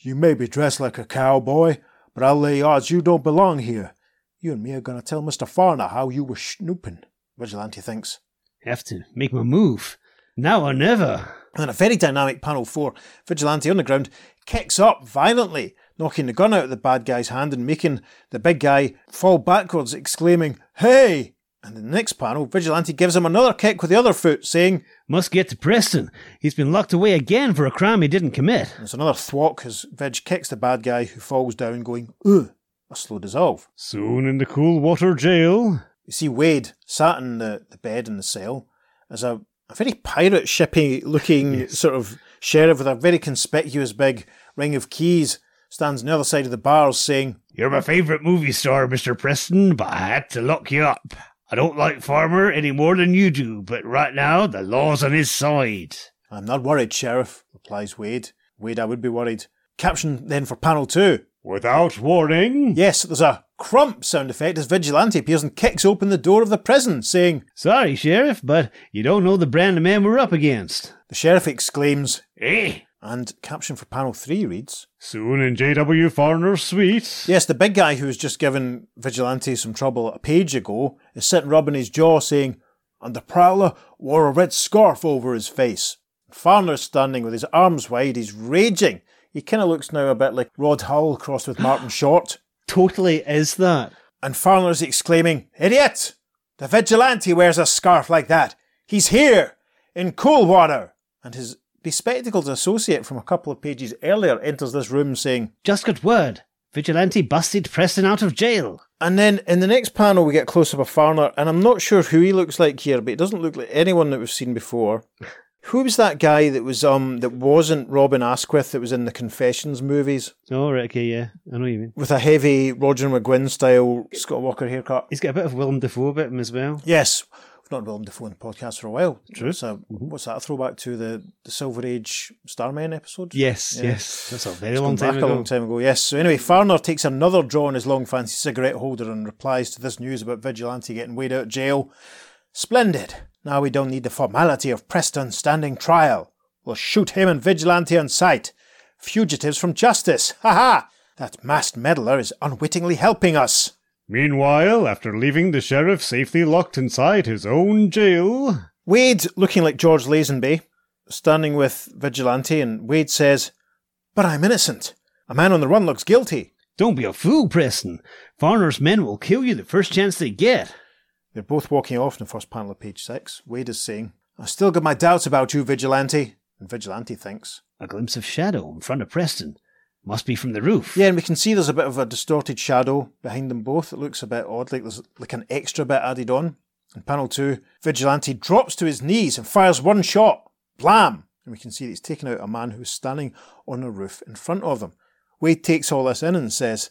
You may be dressed like a cowboy, but I'll lay odds you don't belong here. You and me are going to tell Mr. Farner how you were snooping. Vigilante thinks. Have to make my move. Now or never. And then a very dynamic panel four, Vigilante on the ground kicks up violently, knocking the gun out of the bad guy's hand and making the big guy fall backwards, exclaiming, Hey! And in the next panel, Vigilante gives him another kick with the other foot, saying, Must get to Preston. He's been locked away again for a crime he didn't commit. There's another thwack as Vig kicks the bad guy who falls down, going, Ugh! A slow dissolve. soon in the Coolwater jail, You see Wade sat in the, the bed in the cell as a, a very pirate shippy looking sort of sheriff with a very conspicuous big ring of keys stands on the other side of the bars saying, You're my favourite movie star, Mr. Preston, but I had to lock you up. I don't like Farner any more than you do, but right now the law's on his side. I'm not worried, Sheriff, replies Wade. Wade, I would be worried. Caption then for panel two. Without warning. Yes, there's a crump sound effect as Vigilante appears and kicks open the door of the prison, saying, Sorry, Sheriff, but you don't know the brand of man we're up against. The sheriff exclaims, Eh? and caption for panel 3 reads, Soon in J.W. Farner's suite. Yes, the big guy who was just given Vigilante some trouble a page ago is sitting rubbing his jaw saying, and the Prowler wore a red scarf over his face. Farner's standing with his arms wide, he's raging. He kind of looks now a bit like Rod Hull crossed with Martin Short. Totally is that. And Farner's exclaiming, Idiot! The vigilante wears a scarf like that. He's here! In Coolwater! And his bespectacled associate from a couple of pages earlier enters this room saying, Just got word. Vigilante busted Preston out of jail. And then in the next panel, we get close up of Farner, and I'm not sure who he looks like here, but he doesn't look like anyone that we've seen before. Who was that guy that was um that wasn't Robin Asquith that was in the Confessions movies Oh, right, okay, yeah. I know what you mean. with a heavy Roger McGuinn style Scott Walker haircut? He's got a bit of Willem Dafoe about him as well. Yes, we've not Willem Dafoe in the podcast for a while. True. It's a, what's that? A throwback to the, the Silver Age Starman episode. Yes, Yeah. yes. That's a very long time back ago. a long time ago. Yes. So anyway, Farner takes another draw on his long fancy cigarette holder and replies to this news about Vigilante getting Wade out of jail. Splendid. Now we don't need the formality of Preston standing trial. We'll shoot him and Vigilante on sight. Fugitives from justice. Ha ha! That masked meddler is unwittingly helping us. Meanwhile, after leaving the sheriff safely locked inside his own jail, Wade, looking like George Lazenby, standing with Vigilante, and Wade says, But I'm innocent. A man on the run looks guilty. Don't be a fool, Preston. Farner's men will kill you the first chance they get. They're both walking off in the first panel of page six. Wade is saying, I still got my doubts about you, Vigilante. And Vigilante thinks. A glimpse of shadow in front of Preston. Must be from the roof. Yeah, and we can see there's a bit of a distorted shadow behind them both. It looks a bit odd, like there's like an extra bit added on. In panel two, Vigilante drops to his knees and fires one shot. Blam! And we can see that he's taken out a man who's standing on a roof in front of them. Wade takes all this in and says,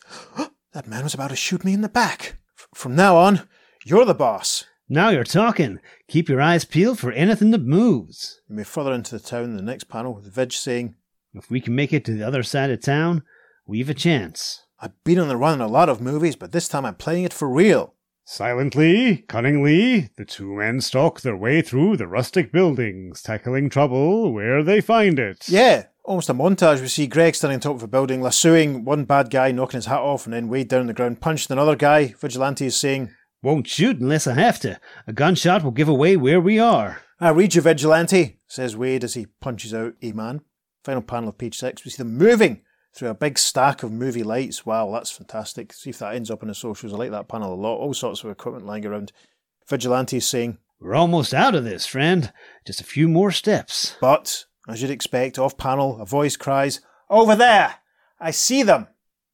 That man was about to shoot me in the back. F- from now on, you're the boss. Now you're talking. Keep your eyes peeled for anything that moves. We move further into the town in the next panel with Vig saying, If we can make it to the other side of town, we've a chance. I've been on the run in a lot of movies, but this time I'm playing it for real. silently, cunningly, the two men stalk their way through the rustic buildings, tackling trouble where they find it. Yeah, almost a montage. We see Greg standing on top of a building, lassoing one bad guy, knocking his hat off, and then Wade down on the ground, punched another guy. Vigilante is saying, Won't shoot unless I have to. A gunshot will give away where we are. I read you, Vigilante, says Wade as he punches out a man. Final panel of page six, we see them moving through a big stack of movie lights. Wow, that's fantastic. See if that ends up in the socials. I like that panel a lot. All sorts of equipment lying around. Vigilante is saying, We're almost out of this, friend. Just a few more steps. But, as you'd expect, off panel, a voice cries, Over there! I see them!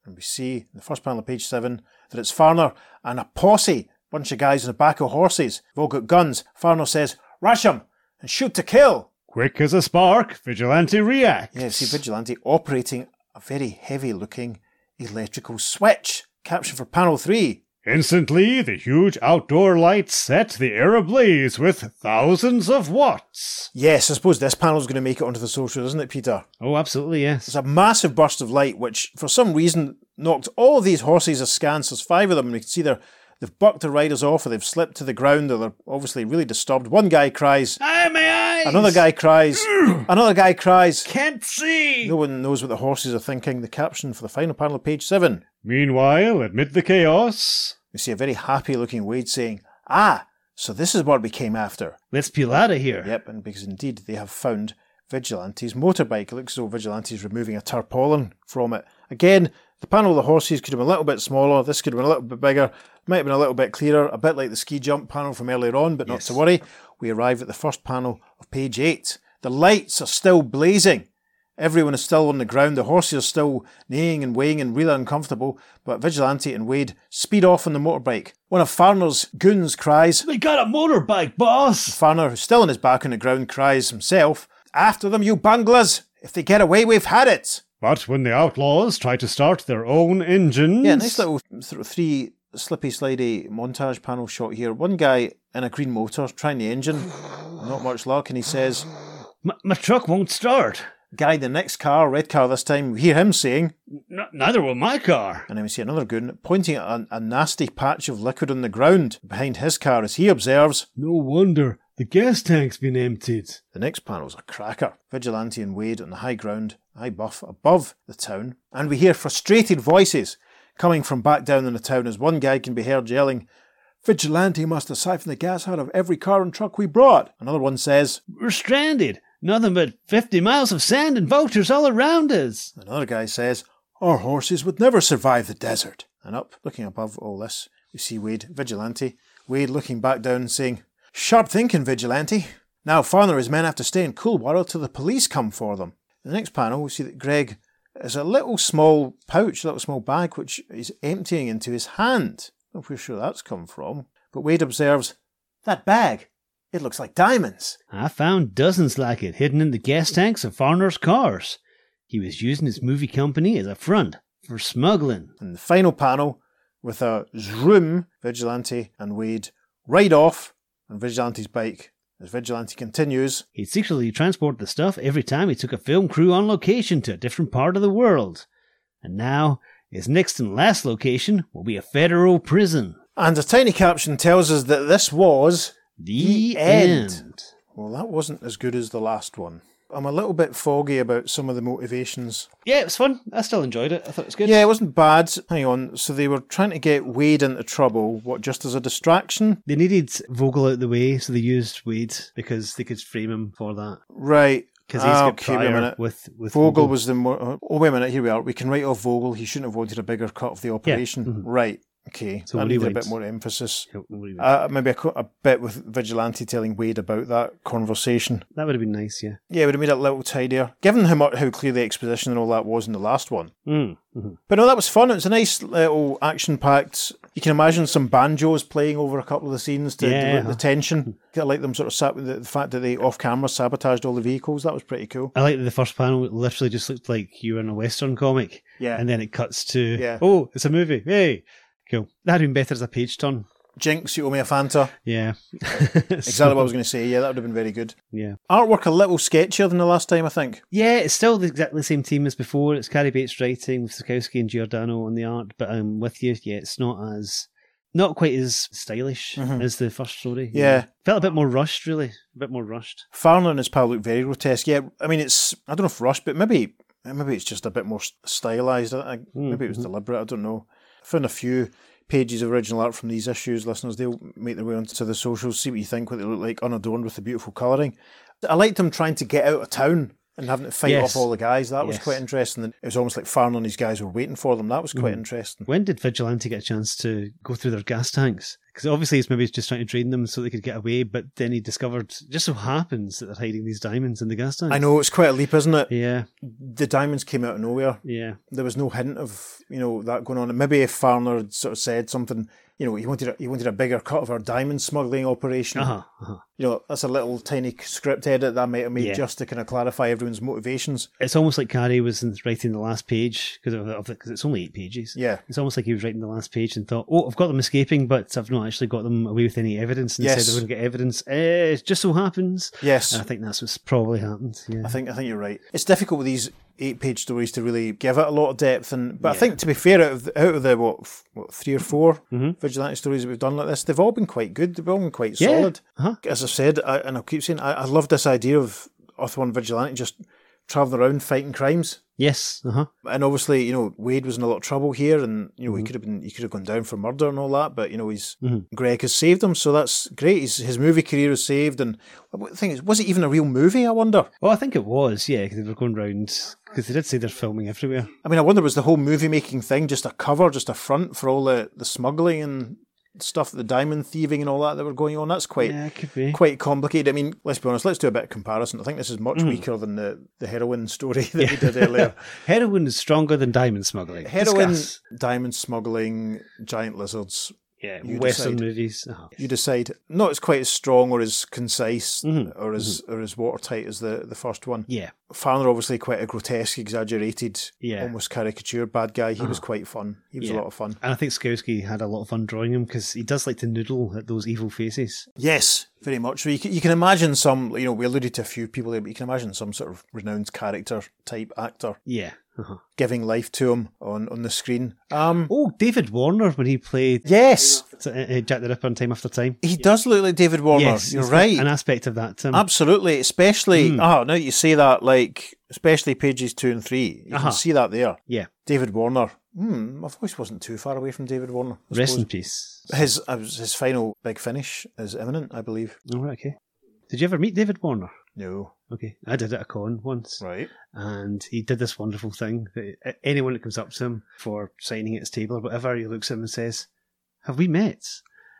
And we see in the first panel of page seven that it's Farner and a posse, bunch of guys on the back of horses. They've all got guns. Farner says, Rush 'em and shoot to kill! Quick as a spark, Vigilante reacts. Yeah, see Vigilante operating a very heavy looking electrical switch. Caption for panel three. Instantly, the huge outdoor lights set the air ablaze with thousands of watts. Yes, I suppose this panel's going to make it onto the social, isn't it, Peter? Oh, absolutely, yes. There's a massive burst of light which, for some reason, knocked all these horses askance. There's five of them, and we can see they're, they've bucked the riders off, or they've slipped to the ground, or they're obviously really disturbed. One guy cries, Ah, my eyes! another guy cries, another guy cries. can't see. No one knows what the horses are thinking. The caption for the final panel of page seven. Meanwhile, amid the chaos, We see a very happy looking Wade saying, Ah, so this is what we came after. Let's peel out of here. Yep, and because indeed they have found Vigilante's motorbike. It looks as though Vigilante's removing a tarpaulin from it. Again, the panel of the horses could have been a little bit smaller. This could have been a little bit bigger. Might have been a little bit clearer, a bit like the ski jump panel from earlier on, but not Yes. to worry. We arrive at the first panel of page eight. The lights are still blazing. Everyone is still on the ground. The horses are still neighing and weighing and really uncomfortable. But Vigilante and Wade speed off on the motorbike. One of Farner's goons cries, We got a motorbike, boss. Farner, who's still on his back on the ground, cries himself, After them, you bunglers! If they get away, we've had it! But when the outlaws try to start their own engines, Yeah, nice little sort of three slippy slidey montage panel shot here. One guy in a green motor trying the engine, not much luck, and he says, my truck won't start. Guy, the next car, red car this time, we hear him saying, N- neither will my car. and then we see another goon pointing at a, a nasty patch of liquid on the ground behind his car as he observes. No wonder. The gas tank's been emptied. The next panel's a cracker. Vigilante and Wade on the high ground, high buff above the town, and we hear frustrated voices coming from back down in the town as one guy can be heard yelling, Vigilante must have siphoned the gas out of every car and truck we brought. Another one says, We're stranded. Nothing but 50 miles of sand and vultures all around us. Another guy says, Our horses would never survive the desert. And up, looking above all this, we see Wade, Vigilante. Wade looking back down and saying, Sharp thinking, Vigilante. Now and his men have to stay in Coolwater till the police come for them. In the next panel, we see that Greg has a little small pouch, a little small bag, which he's emptying into his hand. Not really sure that's come from. But Wade observes, That bag, it looks like diamonds. I found dozens like it hidden in the gas tanks of Farner's cars. He was using his movie company as a front for smuggling. And the final panel, with a zoom, Vigilante and Wade ride off on Vigilante's bike. As Vigilante continues, He'd secretly transport the stuff every time he took a film crew on location to a different part of the world. And now, his next and last location will be a federal prison. and a tiny caption tells us that this was. The, The end. end. Well, that wasn't as good as the last one. I'm a little bit foggy about some of the motivations. Yeah, it was fun. I still enjoyed it. I thought it was good. Yeah, it wasn't bad. Hang on. So they were trying to get Wade into trouble, what, just as a distraction? They needed Vogel out of the way, so they used Wade because they could frame him for that. Right. Because he's got okay, wait a minute. with with Vogel was the more. Oh, wait a minute. Here we are. We can write off Vogel. He shouldn't have wanted a bigger cut of the operation. mhm. Right. Okay. So do needed a bit more emphasis. Uh, maybe a, co- a bit with Vigilante telling Wade about that conversation. That would have been nice, yeah. Yeah, it would have made it a little tidier, given how much, how clear the exposition and all that was in the last one. Mm. mhm. But no, that was fun. It was a nice little action-packed. You can imagine some banjos playing over a couple of the scenes to Yeah. the tension. I like them sort of sat with the, the fact that they off-camera sabotaged all the vehicles. That was pretty cool. I like that the first panel it literally just looked like you were in a Western comic, Yeah. and then it cuts to, Yeah. oh, it's a movie. Hey, cool. That'd been better as a page turn. Jinx, you owe me a Fanta. Yeah. Exactly what I was going to say. Yeah, that would have been very good. Yeah. Artwork a little sketchier than the last time, I think. Yeah, it's still the- exactly the same team as before. It's Cary Bates writing with Sekowsky and Giordano on the art, but I'm with you. Yeah, it's not as not quite as stylish Mhm. as the first story. Yeah. Felt a bit more rushed, really. A bit more rushed. Farner and his pal look very grotesque. Yeah, I mean, it's I don't know if rushed, but maybe maybe it's just a bit more stylized. I, I- maybe it was Mhm. deliberate. I don't know. Found a few pages of original art from these issues. Listeners, they'll make their way onto the socials, see what you think, what they look like, unadorned with the beautiful colouring. I liked them trying to get out of town and having to fight Yes. off all the guys. That was quite interesting. It was almost like Farner and his guys were waiting for them. That was quite Mhm. interesting. When did Vigilante get a chance to go through their gas tanks? Because obviously he's maybe just trying to drain them so they could get away, but then he discovered, just so happens that they're hiding these diamonds in the gas tanks. I know it's quite a leap, isn't it? Yeah, The diamonds came out of nowhere. yeah. there was no hint of you know that going on. And maybe if Farner had sort of said something, you know, he wanted a, he wanted a bigger cut of our diamond smuggling operation. Uh-huh, uh-huh. You know, that's a little tiny script edit that I might have made Yeah. just to kind of clarify everyone's motivations. It's almost like Cary was writing the last page because of, of because it's only eight pages. Yeah, It's almost like he was writing the last page and thought, "Oh, I've got them escaping, but I've not actually got them away with any evidence." And Yes. said going to get evidence. Eh, it just so happens. yes, And I think that's what's probably happened. Yeah. I think I think you're right. It's difficult with these eight page stories to really give it a lot of depth, and but I think to be fair, out of the, out of the what, f- what three or 4 Mhm. vigilante stories that we've done like this, they've all been quite good. They've all been quite Yeah. solid. Uh-huh. As I've said, I, and I'll keep saying, I, I love this idea of Earth One Vigilante just traveling around fighting crimes. Yes. Uh huh. And obviously, you know, Wade was in a lot of trouble here, and you know he Mhm. could have been, he could have gone down for murder and all that. But you know, he's Mhm. Greg has saved him, so that's great. His, his movie career is saved, and the thing is, was it even a real movie? I wonder. Well, I think it was. Yeah, because they were going round because they did say they're filming everywhere. I mean, I wonder was the whole movie making thing just a cover, just a front for all the the smuggling and stuff, the diamond thieving and all that that were going on? That's quite. yeah. Quite complicated. I mean, let's be honest. Let's do a bit of comparison. I think this is much Mm. weaker than the, the heroin story that we did earlier. Heroin is stronger than diamond smuggling. Heroin, Discuss. diamond smuggling, giant lizards. Yeah, You Western decide. movies. uh You decide not as quite as strong or as concise Mhm, or as or as watertight as the, the first one. Yeah, Farner obviously quite a grotesque, exaggerated, Yeah. almost caricatured bad guy. He was Uh-huh. quite fun. He was Yeah. a lot of fun. and I think Sekowsky had a lot of fun drawing him because he does like to noodle at those evil faces. Yes, very much. So you can, you can imagine some, you know, we alluded to a few people there, but you can imagine some sort of renowned character type actor Yeah. Uh-huh. giving life to him on, on the screen. Um, Oh, David Warner when he played yes, uh, uh, Jack the Ripper in Time After Time. he does look like David Warner. yes, You're right. An aspect of that. Um, Absolutely, especially Hmm. oh, now you say that, like especially pages two and three, you Uh-huh. can see that there. yeah. David Warner. Hmm, my voice wasn't too far away from David Warner. I Rest in peace. His uh, his final big finish is imminent, I believe. All right. Okay. Did you ever meet David Warner? No, Okay, I did it at a con once, right? and he did this wonderful thing. That anyone that comes up to him for signing at his table or whatever, he looks at him and says, "Have we met?"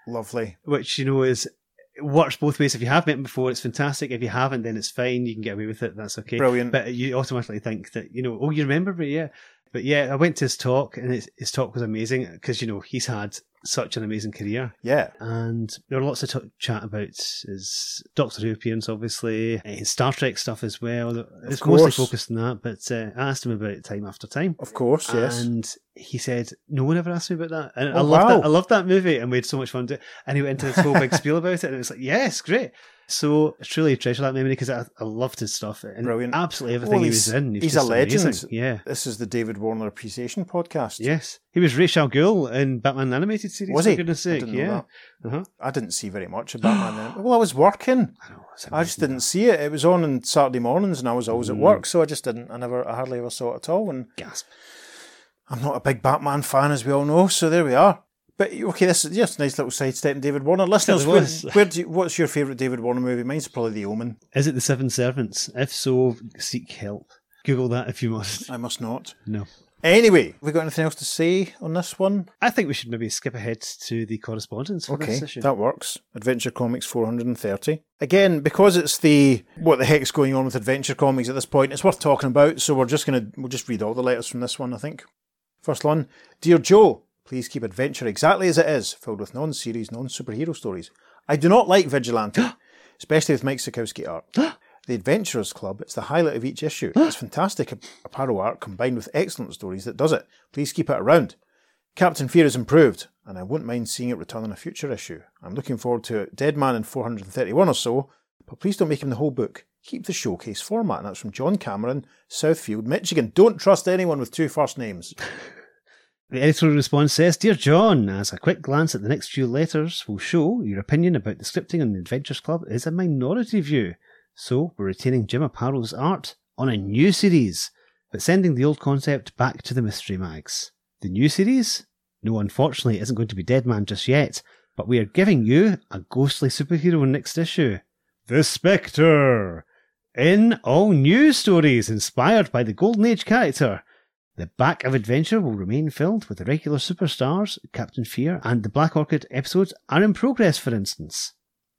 Lovely. Which you know is it works both ways. If you have met him before, it's fantastic. If you haven't, then it's fine. You can get away with it. That's okay. Brilliant. But you automatically think that you know, oh, you remember me, yeah. But yeah, I went to his talk, and his, his talk was amazing because you know he's had such an amazing career, Yeah. and there were lots of t- chat about his Doctor Who appearance, obviously, his Star Trek stuff as well. It's mostly focused on that, but uh, I asked him about it time after time. Of course, yes. And he said, "No one ever asked me about that." And I Oh, loved wow. that. I loved that movie, and we had so much fun. Do- and he went into this whole big spiel about it, and it was like, "Yes, great." So I truly treasure that memory because I, I loved his stuff and Brilliant. absolutely everything Well, he was in. he's a legend. amazing. Yeah. This is the David Warner Appreciation Podcast. Yes, he was Ra's al Ghul in Batman animated series. Was for he? goodness I sake, didn't yeah. Uh-huh. I didn't see very much of Batman then. Well, I was working. I, know, I just didn't see it. It was on on Saturday mornings, and I was always at Mm. work, so I just didn't. I never, I hardly ever saw it at all. And gasp. I'm not a big Batman fan, as we all know. So there we are. But okay, this is just a nice little sidestep. in David Warner listeners, where, where do you, what's your favourite David Warner movie? Mine's probably The Omen. Is it the Seven Servants? If so, seek help. Google that if you must. I must not. No. Anyway, have we got anything else to say on this one? I think we should maybe skip ahead to the correspondence Okay, that works. Adventure Comics 430. Again, because it's the what the heck's going on with Adventure Comics at this point, it's worth talking about. So we're just gonna we'll just read all the letters from this one. I think. First one, dear Joe, please keep Adventure exactly as it is, filled with non-series, non-superhero stories. I do not like Vigilante, especially with Mike Sekowsky art. The Adventurers Club, it's the highlight of each issue. It's fantastic Aparo art combined with excellent stories that does it. Please keep it around. Captain Fear is improved, and I wouldn't mind seeing it return in a future issue. I'm looking forward to Deadman in 431 or so, but please don't make him the whole book. Keep the showcase format, and that's from John Cameron, Southfield, Michigan. Don't trust anyone with two first names. The editorial response says, Dear John, as a quick glance at the next few letters will show, your opinion about the scripting on the Adventures Club is a minority view. So we're retaining Jim Aparo's art on a new series, but sending the old concept back to the mystery mags. The new series? No, unfortunately, it isn't going to be Deadman just yet, but we are giving you a ghostly superhero in next issue. The Spectre. In all new stories inspired by the Golden Age character, the back of Adventure will remain filled with the regular superstars, Captain Fear, and the Black Orchid episodes are in progress, for instance.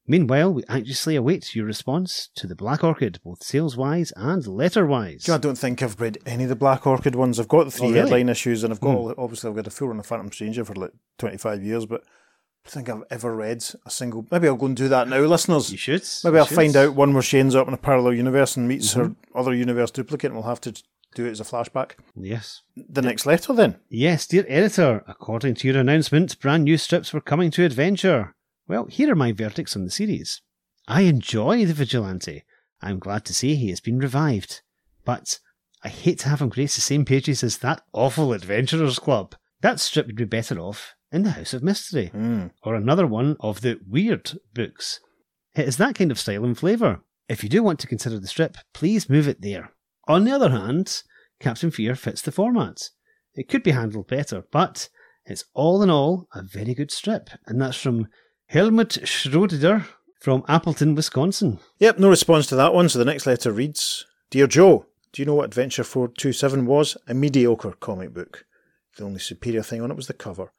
Meanwhile, we anxiously await your response to the Black Orchid, both sales wise and letter wise. Do you know, I don't think I've read any of the Black Orchid ones. I've got the three Oh, really? headline issues, and I've got all, obviously I've got a full run of Phantom Stranger for like 25 years, but I don't think I've ever read a single. Maybe I'll go and do that now, listeners. You should. Maybe you I'll should. find out one where she ends up in a parallel universe and meets her Mm-hmm. other universe duplicate, and we'll have to do it as a flashback. Yes. The next letter, then. Yes, dear editor, according to your announcement, brand new strips were coming to Adventure. Well, here are my verdicts on the series. I enjoy the Vigilante. I'm glad to see he has been revived. But I hate to have him grace the same pages as that awful Adventurers Club. That strip would be better off in the House of Mystery, Hmm. or another one of the Weird books. It is that kind of style and flavour. If you do want to consider the strip, please move it there. On the other hand, Captain Fear fits the format. It could be handled better, but it's all in all a very good strip, and that's from Helmut Schröder from Appleton, Wisconsin. Yep, no response to that one, so the next letter reads Dear Joe, do you know what Adventure 427 was? A mediocre comic book. The only superior thing on it was the cover.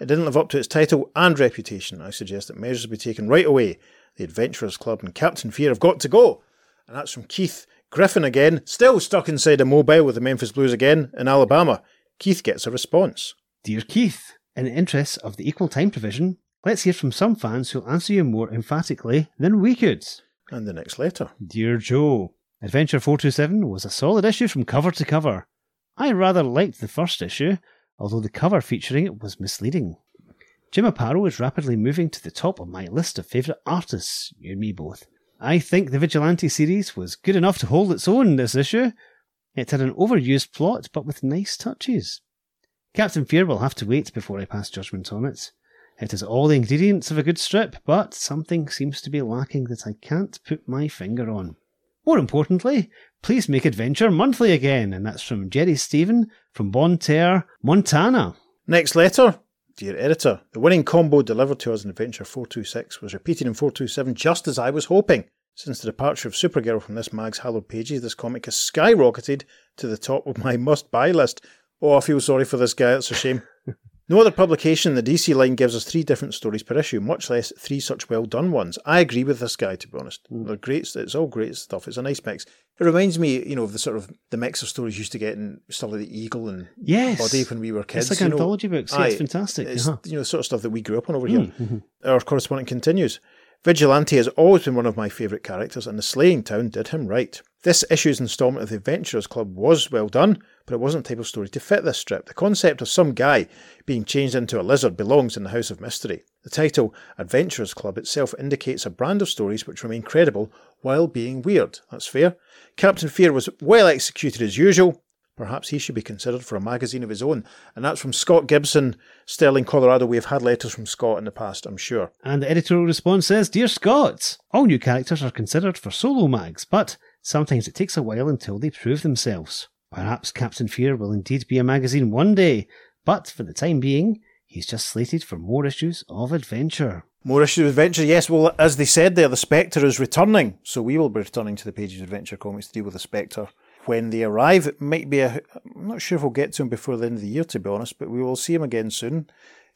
It didn't live up to its title and reputation. I suggest that measures be taken right away. The Adventurers Club and Captain Fear have got to go. And that's from Keith Griffin again, still stuck inside a mobile with the Memphis Blues again in Alabama. Keith gets a response. Dear Keith, In the interests of the equal time provision, let's hear from some fans who'll answer you more emphatically than we could. And the next letter. Dear Joe, Adventure 427 was a solid issue from cover to cover. I rather liked the first issue, although the cover featuring it was misleading. Jim Aparo is rapidly moving to the top of my list of favourite artists, you and me both. I think the Vigilante series was good enough to hold its own this issue. It had an overused plot, but with nice touches. Captain Fear will have to wait before I pass judgment on it. It has all the ingredients of a good strip, but something seems to be lacking that I can't put my finger on. More importantly, please make Adventure monthly again, and that's from Jerry Stephen from Bonne Terre, Montana. Next letter. Dear editor, the winning combo delivered to us in Adventure 426 was repeated in 427 just as I was hoping. Since the departure of Supergirl from this mag's hallowed pages, this comic has skyrocketed to the top of my must buy list. Oh, I feel sorry for this guy, it's a shame. No other publication in the DC line gives us three different stories per issue, much less three such well done ones. I agree with this guy, to be honest. Mm. They're great. It's all great stuff. It's a nice mix. It reminds me, you know, of the sort of the mix of stories used to get in stuff like the Eagle and Yes. Body when we were kids. It's like you know. anthology books. Yeah, Aye, it's fantastic. It's Uh-huh. you know the sort of stuff that we grew up on over here. Mm, mhm. Our correspondent continues. Vigilante has always been one of my favourite characters, and the Slaying Town did him right. This issue's instalment of the Adventurers Club was well done, but it wasn't the type of story to fit this strip. The concept of some guy being changed into a lizard belongs in the House of Mystery. The title, Adventurers Club, itself indicates a brand of stories which remain credible while being weird. That's fair. Captain Fear was well executed as usual. Perhaps he should be considered for a magazine of his own. And that's from Scott Gibson, Sterling, Colorado. We have had letters from Scott in the past, I'm sure. And the editorial response says Dear Scott, all new characters are considered for solo mags, but sometimes it takes a while until they prove themselves. Perhaps Captain Fear will indeed be a magazine one day, but for the time being, he's just slated for more issues of adventure. More issues of Adventure, yes. Well, as they said there, the Spectre is returning. So we will be returning to the pages of Adventure Comics to deal with the Spectre when they arrive. It might be a. I'm not sure if we'll get to him before the end of the year, to be honest, but we will see him again soon.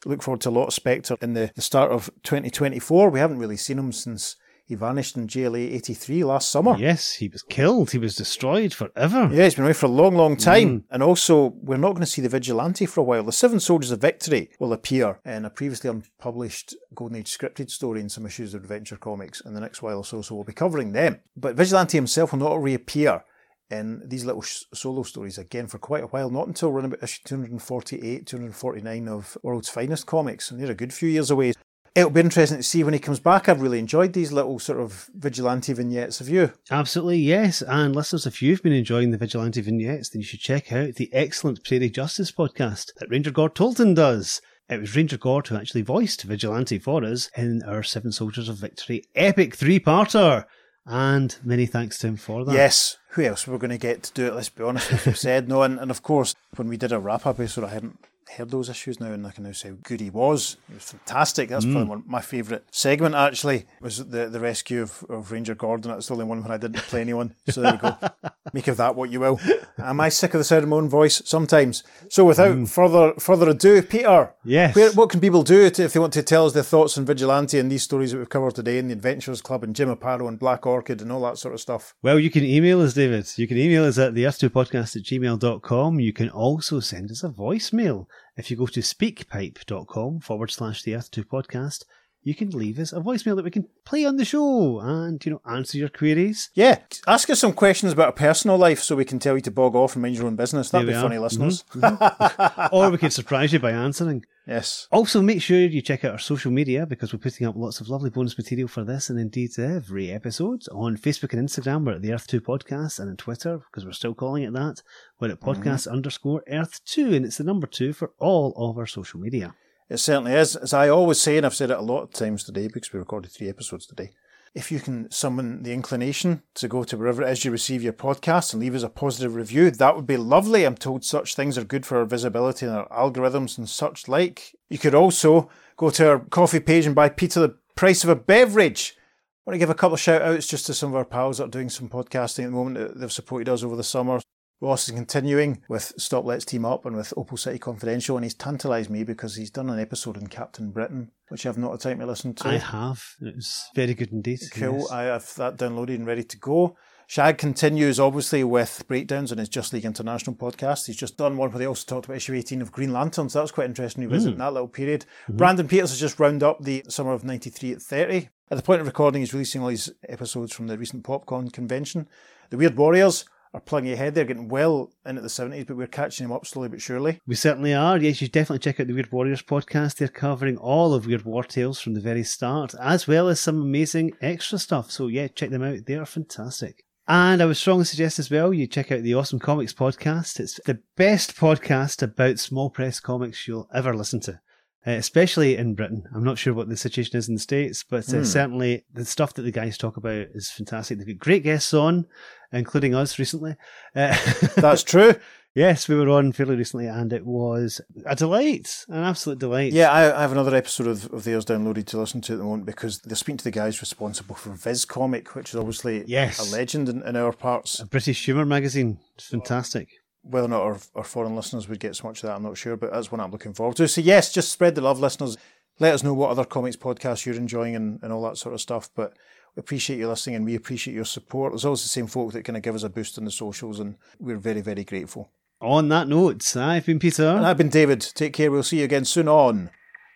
Look forward to a lot of Spectre in the, the start of 2024. We haven't really seen him since he vanished in JLA 83 last summer. Yes, he was killed, he was destroyed forever. Yeah, he's been away for a long, long time. Mm. And also, we're not going to see the Vigilante for a while. The Seven Soldiers of Victory will appear in a previously unpublished Golden Age scripted story in some issues of Adventure Comics in the next while or so, so we'll be covering them. But Vigilante himself will not reappear in these little sh- solo stories again for quite a while, not until around about issue 248, 249 of World's Finest Comics, and they're a good few years away. It'll be interesting to see when he comes back. I've really enjoyed these little sort of vigilante vignettes. Have you? Absolutely, yes. And listeners, if you've been enjoying the Vigilante vignettes, then you should check out the excellent Prairie Justice podcast that Ranger Gord Tolton does. It was Ranger Gord who actually voiced Vigilante for us in our Seven Soldiers of Victory epic three-parter. And many thanks to him for that. Yes. Who else were going to get to do it? Let's be honest, as said. No, and, and of course, when we did a wrap up episode, I hadn't heard those issues now, and I can now say how good he was. He was fantastic. That's probably mm. one my favourite segment. Actually, was the the rescue of, of Ranger Gordon. That's the only one when I didn't play anyone. So there you go. Make of that what you will. Am I sick of the sound of my own voice? Sometimes. So without mm. further further ado, Peter. Yes. Where, what can people do to, if they want to tell us their thoughts on Vigilante and these stories that we've covered today, and the Adventurers Club, and Jim Aparo, and Black Orchid, and all that sort of stuff? Well, you can email us, David. You can email us at the earth2podcast at gmail.com. You can also send us a voicemail. If you go to speakpipe.com forward slash the earth2 podcast, you can leave us a voicemail that we can play on the show and, you know, answer your queries. Yeah, ask us some questions about our personal life so we can tell you to bog off and mind your own business. That'd be There funny, are. listeners. Mm-hmm. Mm-hmm. or we could surprise you by answering. Yes. Also, make sure you check out our social media because we're putting up lots of lovely bonus material for this and indeed every episode on Facebook and Instagram. We're at the Earth 2 Podcast and on Twitter because we're still calling it that. We're at mm-hmm. podcast underscore Earth 2 and it's the number two for all of our social media. It certainly is. As I always say, and I've said it a lot of times today because we recorded three episodes today. If you can summon the inclination to go to wherever it is you receive your podcast and leave us a positive review, that would be lovely. I'm told such things are good for our visibility and our algorithms and such like. You could also go to our Ko-fi page and buy Peter the price of a beverage. I want to give a couple of shout outs just to some of our pals that are doing some podcasting at the moment. They've supported us over the summer. Ross is continuing with Stop Let's Team Up and with Opal City Confidential, and he's tantalised me because he's done an episode on Captain Britain, which I've not had time to listen to. I have. It was very good indeed. Cool. yes. I have that downloaded and ready to go. Shag continues obviously with breakdowns on his Just League International podcast. He's just done one where they also talked about issue 18 of Green Lantern, so that was quite interesting revisiting mm. that little period. Mm-hmm. Brandon Peters has just rounded up the summer of 93 at 30. At the point of recording, he's releasing all these episodes from the recent PopCon convention. The Weird Warriors are plugging ahead. They're getting well into the 70s, but we're catching them up slowly but surely. We certainly are. Yes, you should definitely check out the Weird Warriors podcast. They're covering all of Weird War Tales from the very start, as well as some amazing extra stuff. So, yeah, check them out. They are fantastic. And I would strongly suggest as well you check out the Awesome Comics podcast. It's the best podcast about small press comics you'll ever listen to. Uh, especially in Britain. I'm not sure what the situation is in the States, but uh, mm. certainly the stuff that the guys talk about is fantastic. They've got great guests on, including us recently. Uh, That's true. Yes, we were on fairly recently, and it was a delight, an absolute delight. Yeah, I, I have another episode of, of theirs downloaded to listen to at the moment because they're speaking to the guys responsible for Viz Comic, which is obviously yes. a legend in, in our parts. A British humour magazine. It's fantastic whether or not our, our foreign listeners would get so much of that, I'm not sure, but that's one I'm looking forward to. So, yes, just spread the love, listeners. Let us know what other comics podcasts you're enjoying and, and all that sort of stuff. But we appreciate you listening and we appreciate your support. There's always the same folk that kind of give us a boost on the socials, and we're very, very grateful. On that note, I've been Peter. And I've been David. Take care. We'll see you again soon on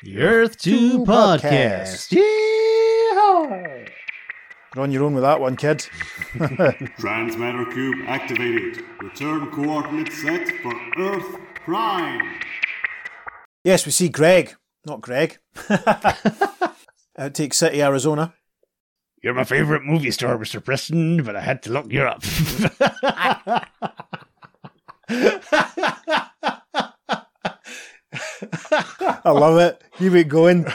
the Earth 2 Podcast. Yeehaw! You're on your own with that one, kid. Transmatter cube activated. Return coordinates set for Earth Prime. Yes, we see Greg, not Greg. Outtake City, Arizona. You're my favourite movie star, Mr. Preston, but I had to lock you up. I love it. Keep it going.